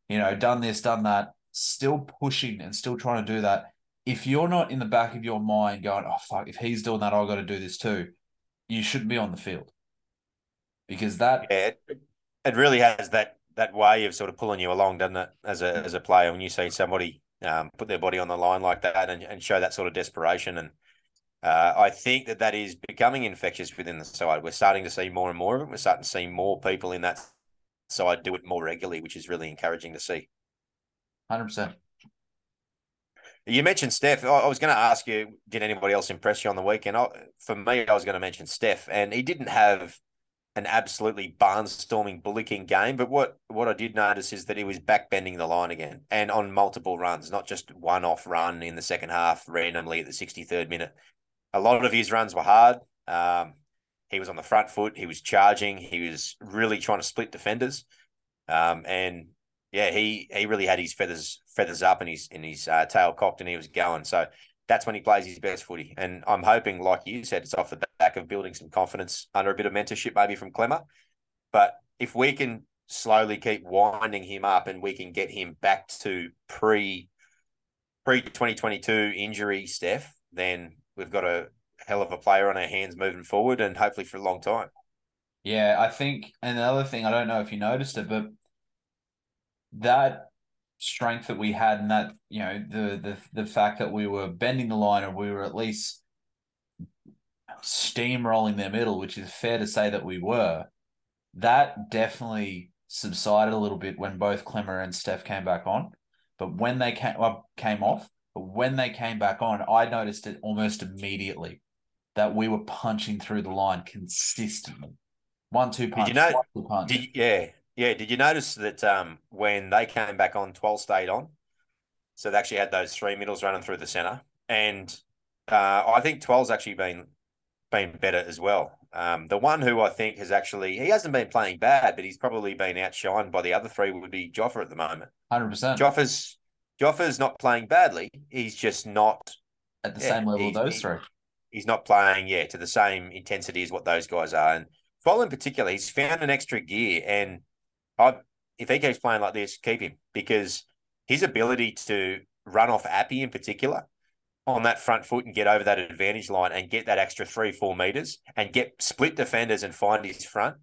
you know, done this, done that, still pushing and still trying to do that. If you're not in the back of your mind going, oh, fuck, if he's doing that, I've got to do this too, you shouldn't be on the field. Because that. Yeah, it, it really has that that way of sort of pulling you along, doesn't it, as a, as a player, when you see somebody um, put their body on the line like that and, and show that sort of desperation and uh, I think that that is becoming infectious within the side. We're starting to see more and more of it. We're starting to see more people in that side do it more regularly, which is really encouraging to see. Hundred percent. You mentioned Steph. I was going to ask you, did anybody else impress you on the weekend? For me, I was going to mention Steph, and he didn't have an absolutely barnstorming bullocking game. But what what I did notice is that he was backbending the line again, and on multiple runs, not just one off run in the second half randomly at the sixty third minute a lot of his runs were hard. Um, he was on the front foot. He was charging. He was really trying to split defenders. Um, and yeah, he he really had his feathers feathers up and his in his uh, tail cocked, and he was going. So that's when he plays his best footy. And I'm hoping, like you said, it's off the back of building some confidence under a bit of mentorship, maybe from Klemmer. But if we can slowly keep winding him up and we can get him back to pre pre 2022 injury, Steph, then we've got a hell of a player on our hands moving forward and hopefully for a long time. Yeah, I think And another thing, I don't know if you noticed it, but that strength that we had and that, you know, the the the fact that we were bending the line and we were at least steamrolling their middle, which is fair to say that we were, that definitely subsided a little bit when both Klemmer and Steph came back on. But when they came, well, uh, came off, but when they came back on, I noticed it almost immediately that we were punching through the line consistently. One two punch. Did you know? Did, yeah, yeah. Did you notice that um, when they came back on, twelve stayed on, so they actually had those three middles running through the center, and uh, I think 12's actually been been better as well. Um, the one who I think has actually he hasn't been playing bad, but he's probably been outshined by the other three would be Joffa at the moment. Hundred percent. Joffa's Joffa's not playing badly. He's just not at the yeah, same level those three. He's not playing, yeah, to the same intensity as what those guys are. And Fall in particular, he's found an extra gear. And I, if he keeps playing like this, keep him because his ability to run off Api in particular on that front foot and get over that advantage line and get that extra three, four meters and get split defenders and find his front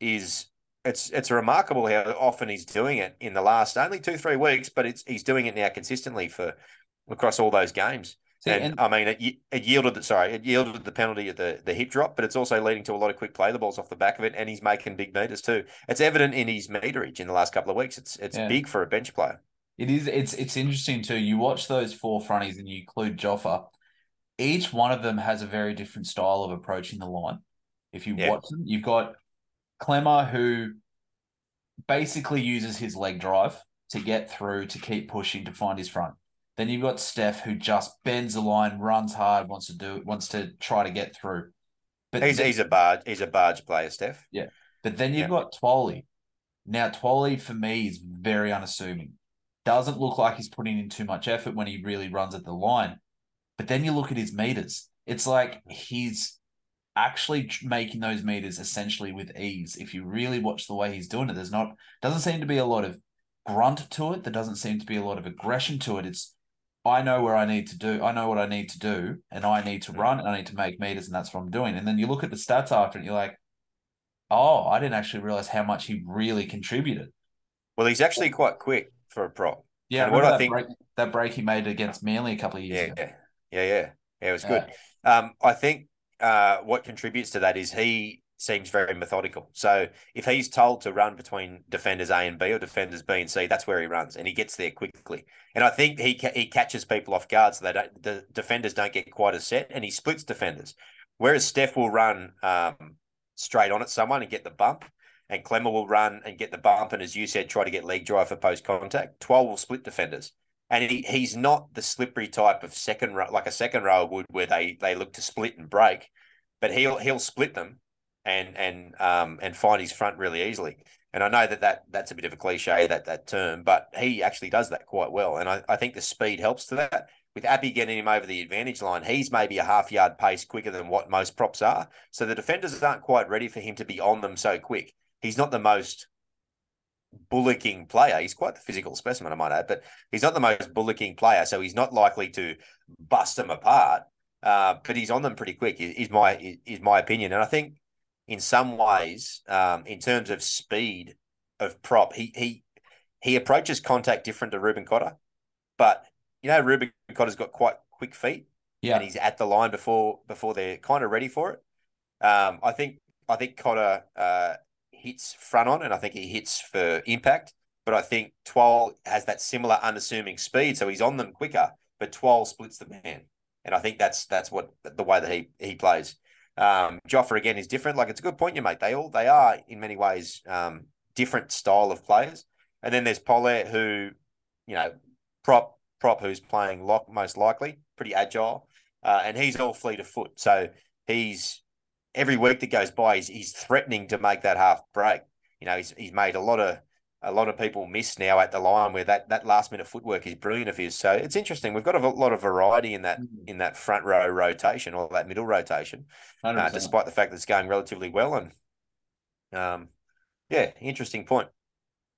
is it's it's remarkable how often he's doing it in the last only two three weeks, but it's he's doing it now consistently for across all those games. See, and, and, I mean, it, it yielded. Sorry, it yielded the penalty at the the hip drop, but it's also leading to a lot of quick play the balls off the back of it, and he's making big meters too. It's evident in his meterage in the last couple of weeks. It's it's yeah. big for a bench player. It is. It's it's interesting too. You watch those four fronties, and you include Joffa. Each one of them has a very different style of approaching the line. If you yeah. watch them, you've got Klemmer, who basically uses his leg drive to get through, to keep pushing, to find his front. Then you've got Steph, who just bends the line, runs hard, wants to do, wants to try to get through. But he's then, he's a barge, he's a barge player, Steph. Yeah, but then you've yeah. got Twally. Now Twally for me is very unassuming. Doesn't look like he's putting in too much effort when he really runs at the line. But then you look at his meters. It's like he's actually making those meters essentially with ease. If you really watch the way he's doing it, there's not doesn't seem to be a lot of grunt to it. There doesn't seem to be a lot of aggression to it. It's I know where I need to do. I know what I need to do, and I need to run, and I need to make meters, and that's what I'm doing. And then you look at the stats after, and you're like, Oh, I didn't actually realize how much he really contributed. Well, he's actually quite quick for a prop. Yeah, what I think- break, that break he made against Manly a couple of years Yeah, ago. yeah, yeah, yeah. Yeah, it was good. Um, I think uh, what contributes to that is he seems very methodical. So if he's told to run between defenders A and B or defenders B and C, that's where he runs, and he gets there quickly. And I think he he catches people off guard, so they don't the defenders don't get quite as set, and he splits defenders. Whereas Steph will run um, straight on at someone and get the bump, and Klemmer will run and get the bump, and as you said, try to get leg drive for post contact. Twelve will split defenders and he, he's not the slippery type of second row like a second row would where they they look to split and break but he'll he'll split them and and um and find his front really easily and i know that, that that's a bit of a cliche that that term but he actually does that quite well and i, I think the speed helps to that with Api getting him over the advantage line, he's maybe a half yard pace quicker than what most props are. So the defenders aren't quite ready for him to be on them so quick. He's not the most bullocking player. He's quite the physical specimen, I might add, but he's not the most bullocking player, so he's not likely to bust them apart. Uh, but he's on them pretty quick. Is, is my is my opinion, and I think in some ways, um, in terms of speed of prop, he he he approaches contact different to Reuben Cotter, but you know Reuben Cotter's got quite quick feet, Yeah. and he's at the line before before they're kind of ready for it. Um, I think I think Cotter uh, hits front on, and I think he hits for impact. But I think Twal has that similar unassuming speed, so he's on them quicker. But Twal splits the man, and I think that's that's what the way that he he plays. Um, Joffa again is different. Like it's a good point you make. They all they are in many ways um, different style of players. And then there's Paulette, who you know prop prop who's playing lock most likely, pretty agile, uh, and he's all fleet of foot. So he's every week that goes by, he's, he's threatening to make that half break. You know, he's he's made a lot of a lot of people miss now at the line where that, that last minute footwork is brilliant of his. So it's interesting. We've got a lot of variety in that in that front row rotation or that middle rotation, uh, despite the fact that it's going relatively well. And um, yeah, interesting point.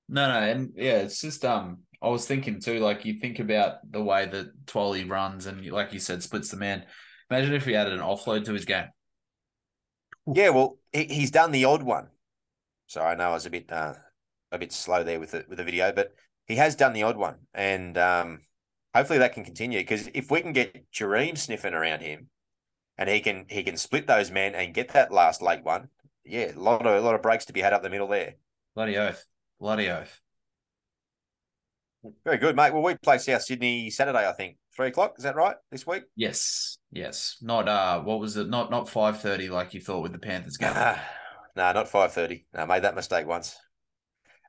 No, no, and yeah, it's just um. I was thinking too, like you think about the way that Twally runs, and like you said, splits the man. Imagine if he added an offload to his game. Yeah, well, he, he's done the odd one. So I know I was a bit uh, a bit slow there with the with the video, but he has done the odd one, and um, hopefully that can continue. Because if we can get Jahream sniffing around him, and he can he can split those men and get that last late one, yeah, a lot of a lot of breaks to be had up the middle there. Bloody oath, bloody oath. Very good, mate. Well, we play South Sydney Saturday, I think, three o'clock. Is that right this week? Yes, yes. Not uh, what was it? Not not five thirty like you thought with the Panthers game. [sighs] no, not five thirty. No, I made that mistake once.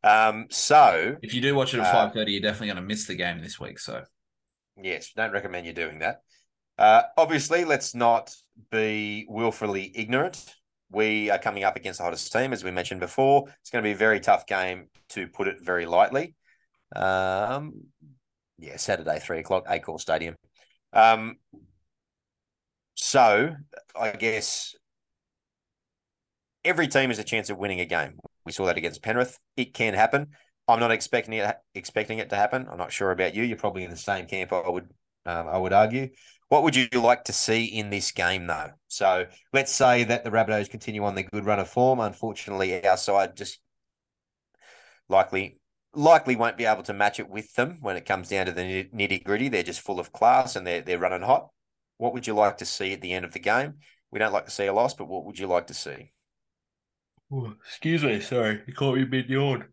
Um, so if you do watch it at Uh, five thirty, you're definitely going to miss the game this week. So Yes, don't recommend you doing that. Uh, obviously, let's not be willfully ignorant. We are coming up against the hottest team, as we mentioned before. It's going to be a very tough game, to put it very lightly. Um, yeah, Saturday, three o'clock, Accor Stadium. Um, so, I guess every team has a chance of winning a game. We saw that against Penrith. It can happen. I'm not expecting it expecting it to happen. I'm not sure about you. You're probably in the same camp. I would um, I would argue. What would you like to see in this game, though? So let's say that the Rabbitohs continue on their good run of form. Unfortunately, our side just likely likely won't be able to match it with them when it comes down to the nitty gritty. They're just full of class and they're they're running hot. What would you like to see at the end of the game? We don't like to see a loss, but what would you like to see? Excuse me, sorry, you caught me mid yawn.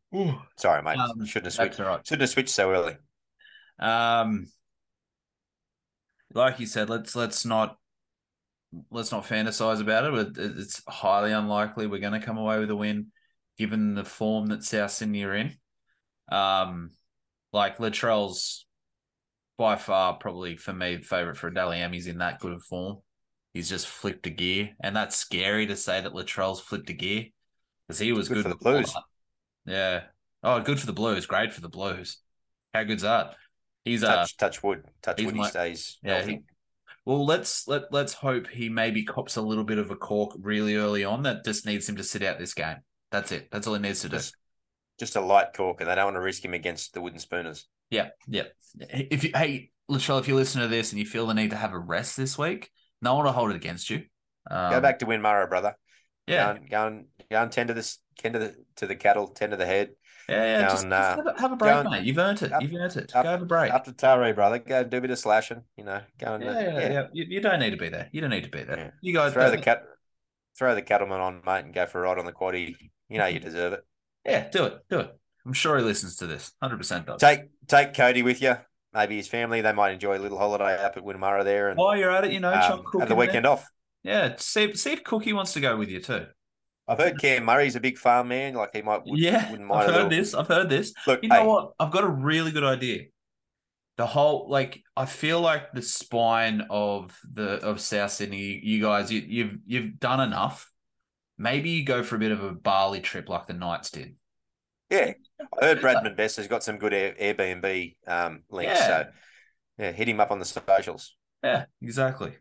Sorry, mate. Um, shouldn't have That's switched. all right. Shouldn't have switched so early. Um, like you said, let's let's not let's not fantasize about it. But it's highly unlikely we're going to come away with a win, given the form that South Sydney are in. Um, like Latrell's by far probably for me favorite for a Dally M. He's in that good of form. He's just flipped a gear, and that's scary to say that Latrell's flipped a gear because he was Good good, for the Blues. Yeah. Oh, good for the Blues. Great for the Blues. How good's that? He's uh Touch, touch wood. Touch wood. He stays yeah, he- well, let's let let's hope he maybe cops a little bit of a cork really early on. That just needs him to sit out this game. That's it. That's all he needs to do. Just, just a light cork, and They don't want to risk him against the wooden spooners. Yeah, yeah. If you hey Latrell, if you listen to this and you feel the need to have a rest this week, no one will hold it against you. Um, Go back to Winmurrow, brother. Yeah, Go and, go and, go and tend to this, tend to the, to the cattle, tend to the head. yeah, yeah. Just, and, just uh, have, a, have a break, mate. You've earned it. up- You've earned it. up- Go have a break. Up to Taree, brother. Go do a bit of slashing, you know. Go and, uh, yeah, yeah, yeah, You, you don't need to be there. You don't need to be there. Yeah. You guys Throw the cat, throw the cattleman on, mate, and go for a ride on the quaddy. You know you [laughs] deserve it. Yeah, do it. Do it. I'm sure he listens to this. Hundred percent does. Take take Cody with you. Maybe his family. They might enjoy a little holiday up at Winnemurra there and While you're at it, you know, chuck um, Cook have the in there. weekend off. Yeah, see, if- see if Cookie wants to go with you too. I've heard Cam Murray's a big farm man. Like he might. Would, yeah, wouldn't mind I've heard this. I've heard this. Look, You know hey, what? I've got a really good idea. The whole like I feel like the spine of the of South Sydney, you guys, you, you've you've done enough. Maybe you go for a bit of a Bali trip like the Knights did. yeah, I heard Bradman Best has got some good Air, Airbnb um, links. Yeah. So yeah, hit him up on the socials. Yeah, exactly.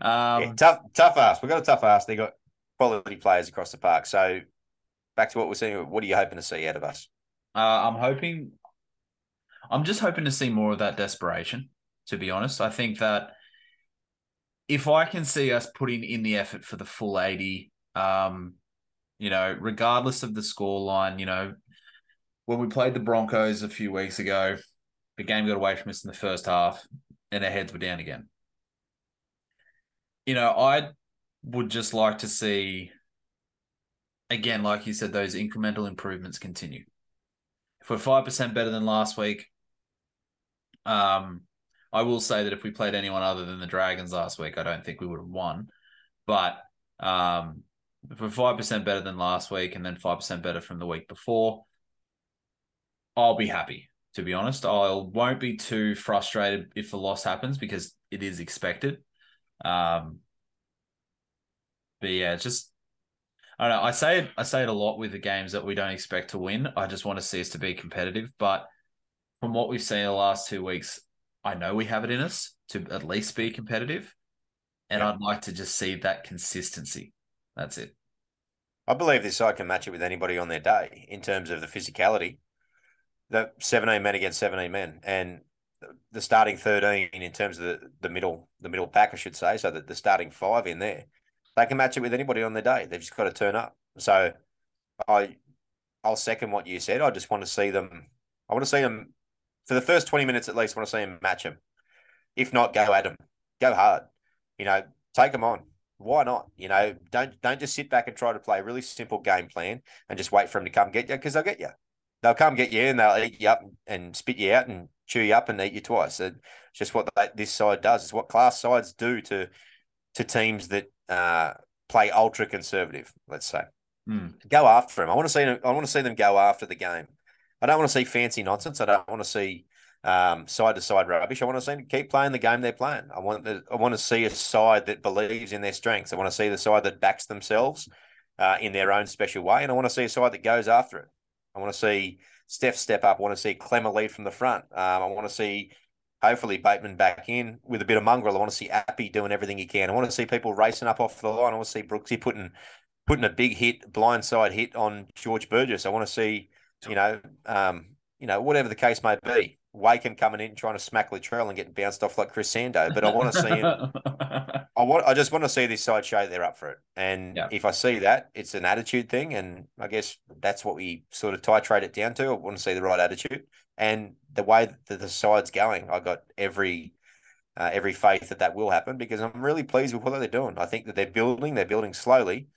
Um, yeah, tough, tough ass. We've got a tough ass. They got quality players across the park. So back to what we're seeing. What are you hoping to see out of us? Uh, I'm hoping, I'm just hoping to see more of that desperation. To be honest, I think that if I can see us putting in the effort for the full eighty, um, you know, regardless of the score line, you know, when we played the Broncos a few weeks ago, the game got away from us in the first half, and our heads were down again. You know, I would just like to see, again, like you said, those incremental improvements continue if we're five percent better than last week, um, I will say that if we played anyone other than the Dragons last week, I don't think we would have won. But um, if we're five percent better than last week, and then five percent better from the week before, I'll be happy. To be honest, I won't be too frustrated if the loss happens because it is expected. Um, but yeah, just I don't know. I say it. I say it a lot with the games that we don't expect to win. I just want to see us to be competitive. But from what we've seen the last two weeks, I know we have it in us to at least be competitive, and Yeah. I'd like to just see that consistency. That's it. I believe this side can match it with anybody on their day in terms of the physicality. The 17 men against 17 men and the starting 13 in terms of the, the middle the middle pack, I should say, so that the starting five in there, they can match it with anybody on their day. They've just got to turn up. So I I'll second what you said. I just want to see them I want to see them for the first 20 minutes at least, I want to see them match them. If not, go at them. Go hard. You know, take them on why not? You know, don't don't just sit back and try to play a really simple game plan and just wait for them to come get you because they'll get you. They'll come get you and they'll eat you up and spit you out and chew you up and eat you twice. It's just what that, this side does. It's what class sides do to to teams that uh, play ultra conservative. Let's say Hmm. go after them. I want to see them. I want to see them go after the game. I don't want to see fancy nonsense. I don't want to see um, side to side rubbish. I want to see them keep playing the game they're playing. I want the, I want to see a side that believes in their strengths. I want to see the side that backs themselves uh, in their own special way, and I want to see a side that goes after it. I want to see Steph step up. I want to see Klemmer lead from the front. Um, I want to see hopefully Bateman back in with a bit of mongrel. I want to see Api doing everything he can. I want to see people racing up off the line. I want to see Brooksy putting putting a big hit, blindside hit on George Burgess. I want to see, you know, um, you know, whatever the case may be. Wakem coming in and trying to smack Latrell and getting bounced off like Chris Sandow. [laughs] But I want to see him. [laughs] I want. I just want to see this side show they're up for it. And Yeah. if I see that, it's an attitude thing, and I guess that's what we sort of titrate it down to. I want to see the right attitude and the way that the side's going. I got every uh, every faith that that will happen because I'm really pleased with what they're doing. I think that they're building. They're building slowly.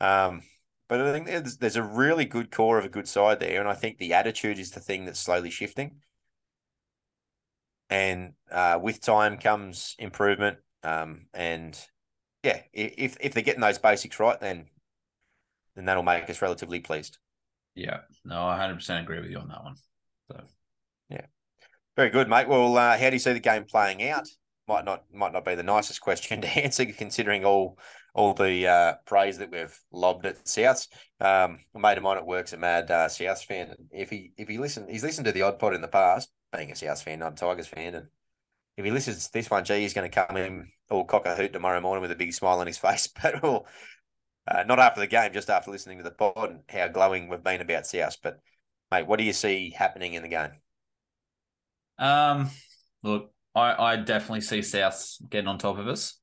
Um, but I think there's, there's a really good core of a good side there, and I think the attitude is the thing that's slowly shifting. And uh, with time comes improvement. Um, and yeah, if if they're getting those basics right, then then that'll make us relatively pleased. yeah, no, I 100% agree with you on that one. So yeah, Very good, mate. Well, uh, how do you see the game playing out? Might not might not be the nicest question to [laughs] answer, considering all all the uh, praise that we've lobbed at Souths. Um, a mate of mine at work's a mad uh, Souths fan. If he if he listen, he's listened to the Odd Pod in the past, being a Souths fan, not a Tigers fan, and if he listens to this one, gee, he's going to come in all cock a hoot tomorrow morning with a big smile on his [laughs] face. But we'll, uh, not after the game, just after listening to the pod and how glowing we've been about Souths. But mate, what do you see happening in the game? Um, look, I, I definitely see Souths getting on top of us,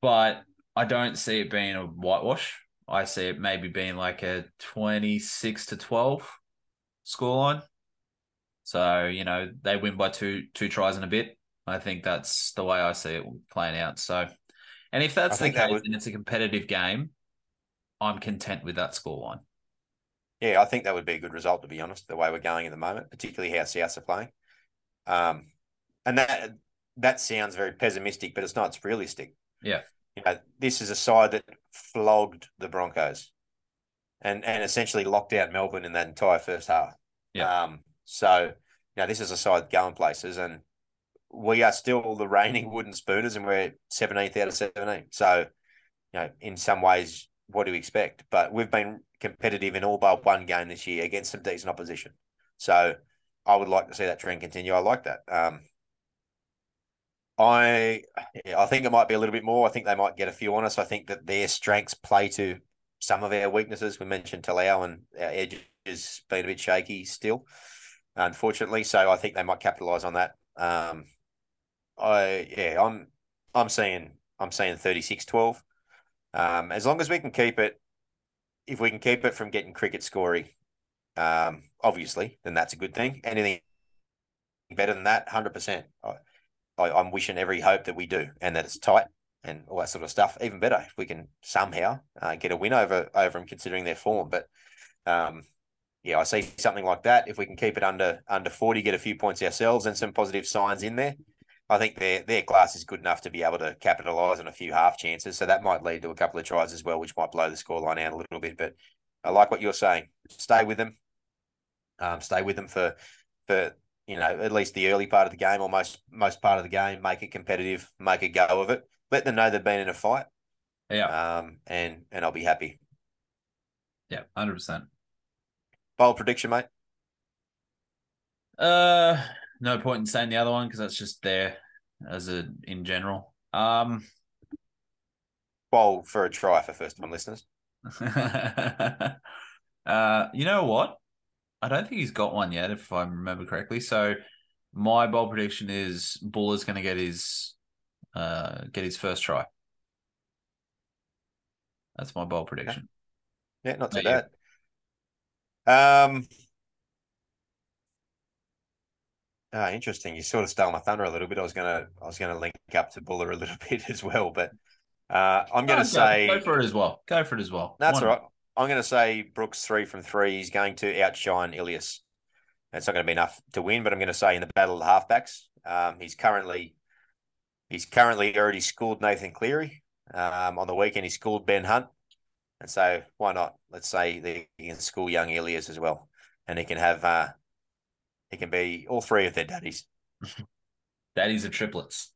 but I don't see it being a whitewash. I see it maybe being like a 26 to 12 scoreline. So, you know, they win by two two tries in a bit. I think that's the way I see it playing out. So, and if that's I the that case would- and it's a competitive game, I'm content with that scoreline. Yeah, I think that would be a good result, to be honest, the way we're going at the moment, particularly how Souths are playing. Um, and that that sounds very pessimistic, but it's not. It's realistic. Yeah. You know, this is a side that flogged the Broncos, and and essentially locked out Melbourne in that entire first half. Yeah. Um. So, you know, this is a side going places, and we are still the reigning wooden spooners, and we're seventeenth out of seventeen. So, you know, in some ways, what do we expect? But we've been competitive in all but one game this year against some decent opposition. So I would like to see that trend continue. I like that. Um, I I think it might be a little bit more. I think they might get a few on us. I think that their strengths play to some of our weaknesses. We mentioned Talau and our edge has been a bit shaky still, unfortunately. So I think they might capitalise on that. Um, I yeah, I'm I'm seeing I'm seeing 36-12. Um, as long as we can keep it, if we can keep it from getting cricket scoring, um, obviously, then that's a good thing. Anything better than that, hundred percent. I, I'm wishing every hope that we do, and that it's tight and all that sort of stuff. Even better if we can somehow uh, get a win over over them, considering their form. But um, yeah, I see something like that. If we can keep it under under forty, get a few points ourselves, and some positive signs in there. I think their their class is good enough to be able to capitalise on a few half chances. So that might lead to a couple of tries as well, which might blow the scoreline out a little bit. But I like what you're saying. Stay with them. Um, stay with them for for you know at least the early part of the game or most most part of the game. Make it competitive. Make a go of it. Let them know they've been in a fight. Yeah. Um, and and I'll be happy. Yeah. 100%. Bold prediction, mate. Uh, no point in saying the other one because that's just there as a in general. Um, Bold for a try for first time listeners. [laughs] uh, you know what? I don't think he's got one yet, if I remember correctly. So my bold prediction is Bula's going to get his uh get his first try. That's my bold prediction. Yeah, not too bad. Um, ah, interesting. You sort of stole my thunder a little bit. I was gonna, I was gonna link up to Bula a little [laughs] bit as well, but uh, I'm gonna Oh, say go, for it as well. Go for it as well. that's Why all right. I'm gonna say Brooks three from three. He's going to outshine Ilias. It's not going to be enough to win, but I'm going to say in the battle of the halfbacks, um, he's currently he's currently already schooled Nathan Cleary. Um, on the weekend, he schooled Ben Hunt, and so why not? Let's say he can school young Ilias as well, and he can have uh, he can be all three of their daddies. [laughs] Daddies are triplets.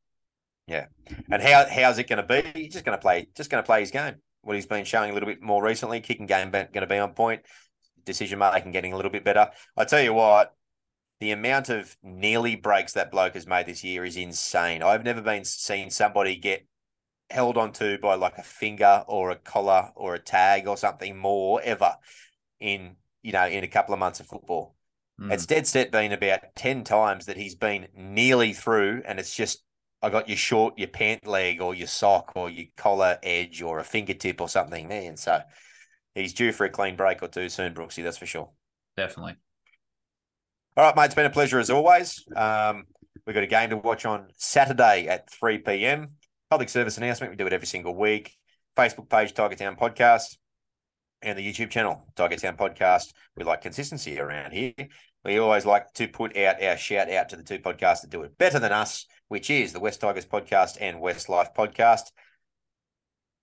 Yeah, and how how's it going to be? He's just going to play just going to play his game. What he's been showing a little bit more recently, kicking game going to be on point, decision making getting a little bit better. I tell you what, the amount of nearly breaks that bloke has made this year is insane. I've never been seen somebody get held onto by like a finger or a collar or a tag or something more ever in you know in a couple of months of football. Mm. It's dead set been about 10 times that he's been nearly through, and it's just, I got your short, your pant leg, or your sock, or your collar edge, or a fingertip, or something, man. So he's due for a clean break or two soon, Brooksy, that's for sure. Definitely. All right, mate, it's been a pleasure as always. Um, we've got a game to watch on Saturday at 3 p.m. Public service announcement. We do it every single week. Facebook page, Tiger Town Podcast, and the YouTube channel, Tiger Town Podcast. We like consistency around here. We always like to put out our shout out to the two podcasts that do it better than us, which is the West Tigers Podcast and West Life Podcast.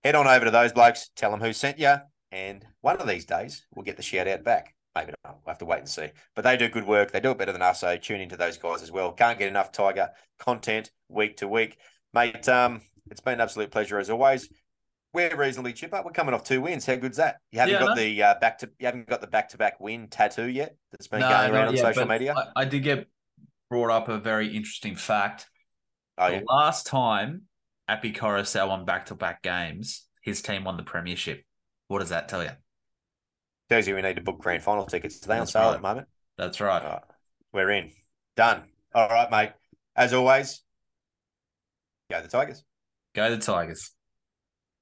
Head on over to those blokes, tell them who sent you, and one of these days we'll get the shout out back. Maybe not. We'll have to wait and see. But they do good work. They do it better than us. So tune into those guys as well. Can't get enough Tiger content week to week. Mate, um, it's been an absolute pleasure as always. We're reasonably chipper. We're coming off two wins. How good's that? You haven't Yeah, got no. the uh, back to you haven't got the back to back win tattoo yet that's been No, going around on yet, social media. I, I did get brought up a very interesting fact. oh the yeah. last time Api Koroisau won back to back games, his team won the premiership. What does that tell you? Tells you we need to book grand final tickets. Are they on sale right. at the moment? That's right. Right. We're in. Done. All right, mate. As always, go the Tigers. Go the Tigers.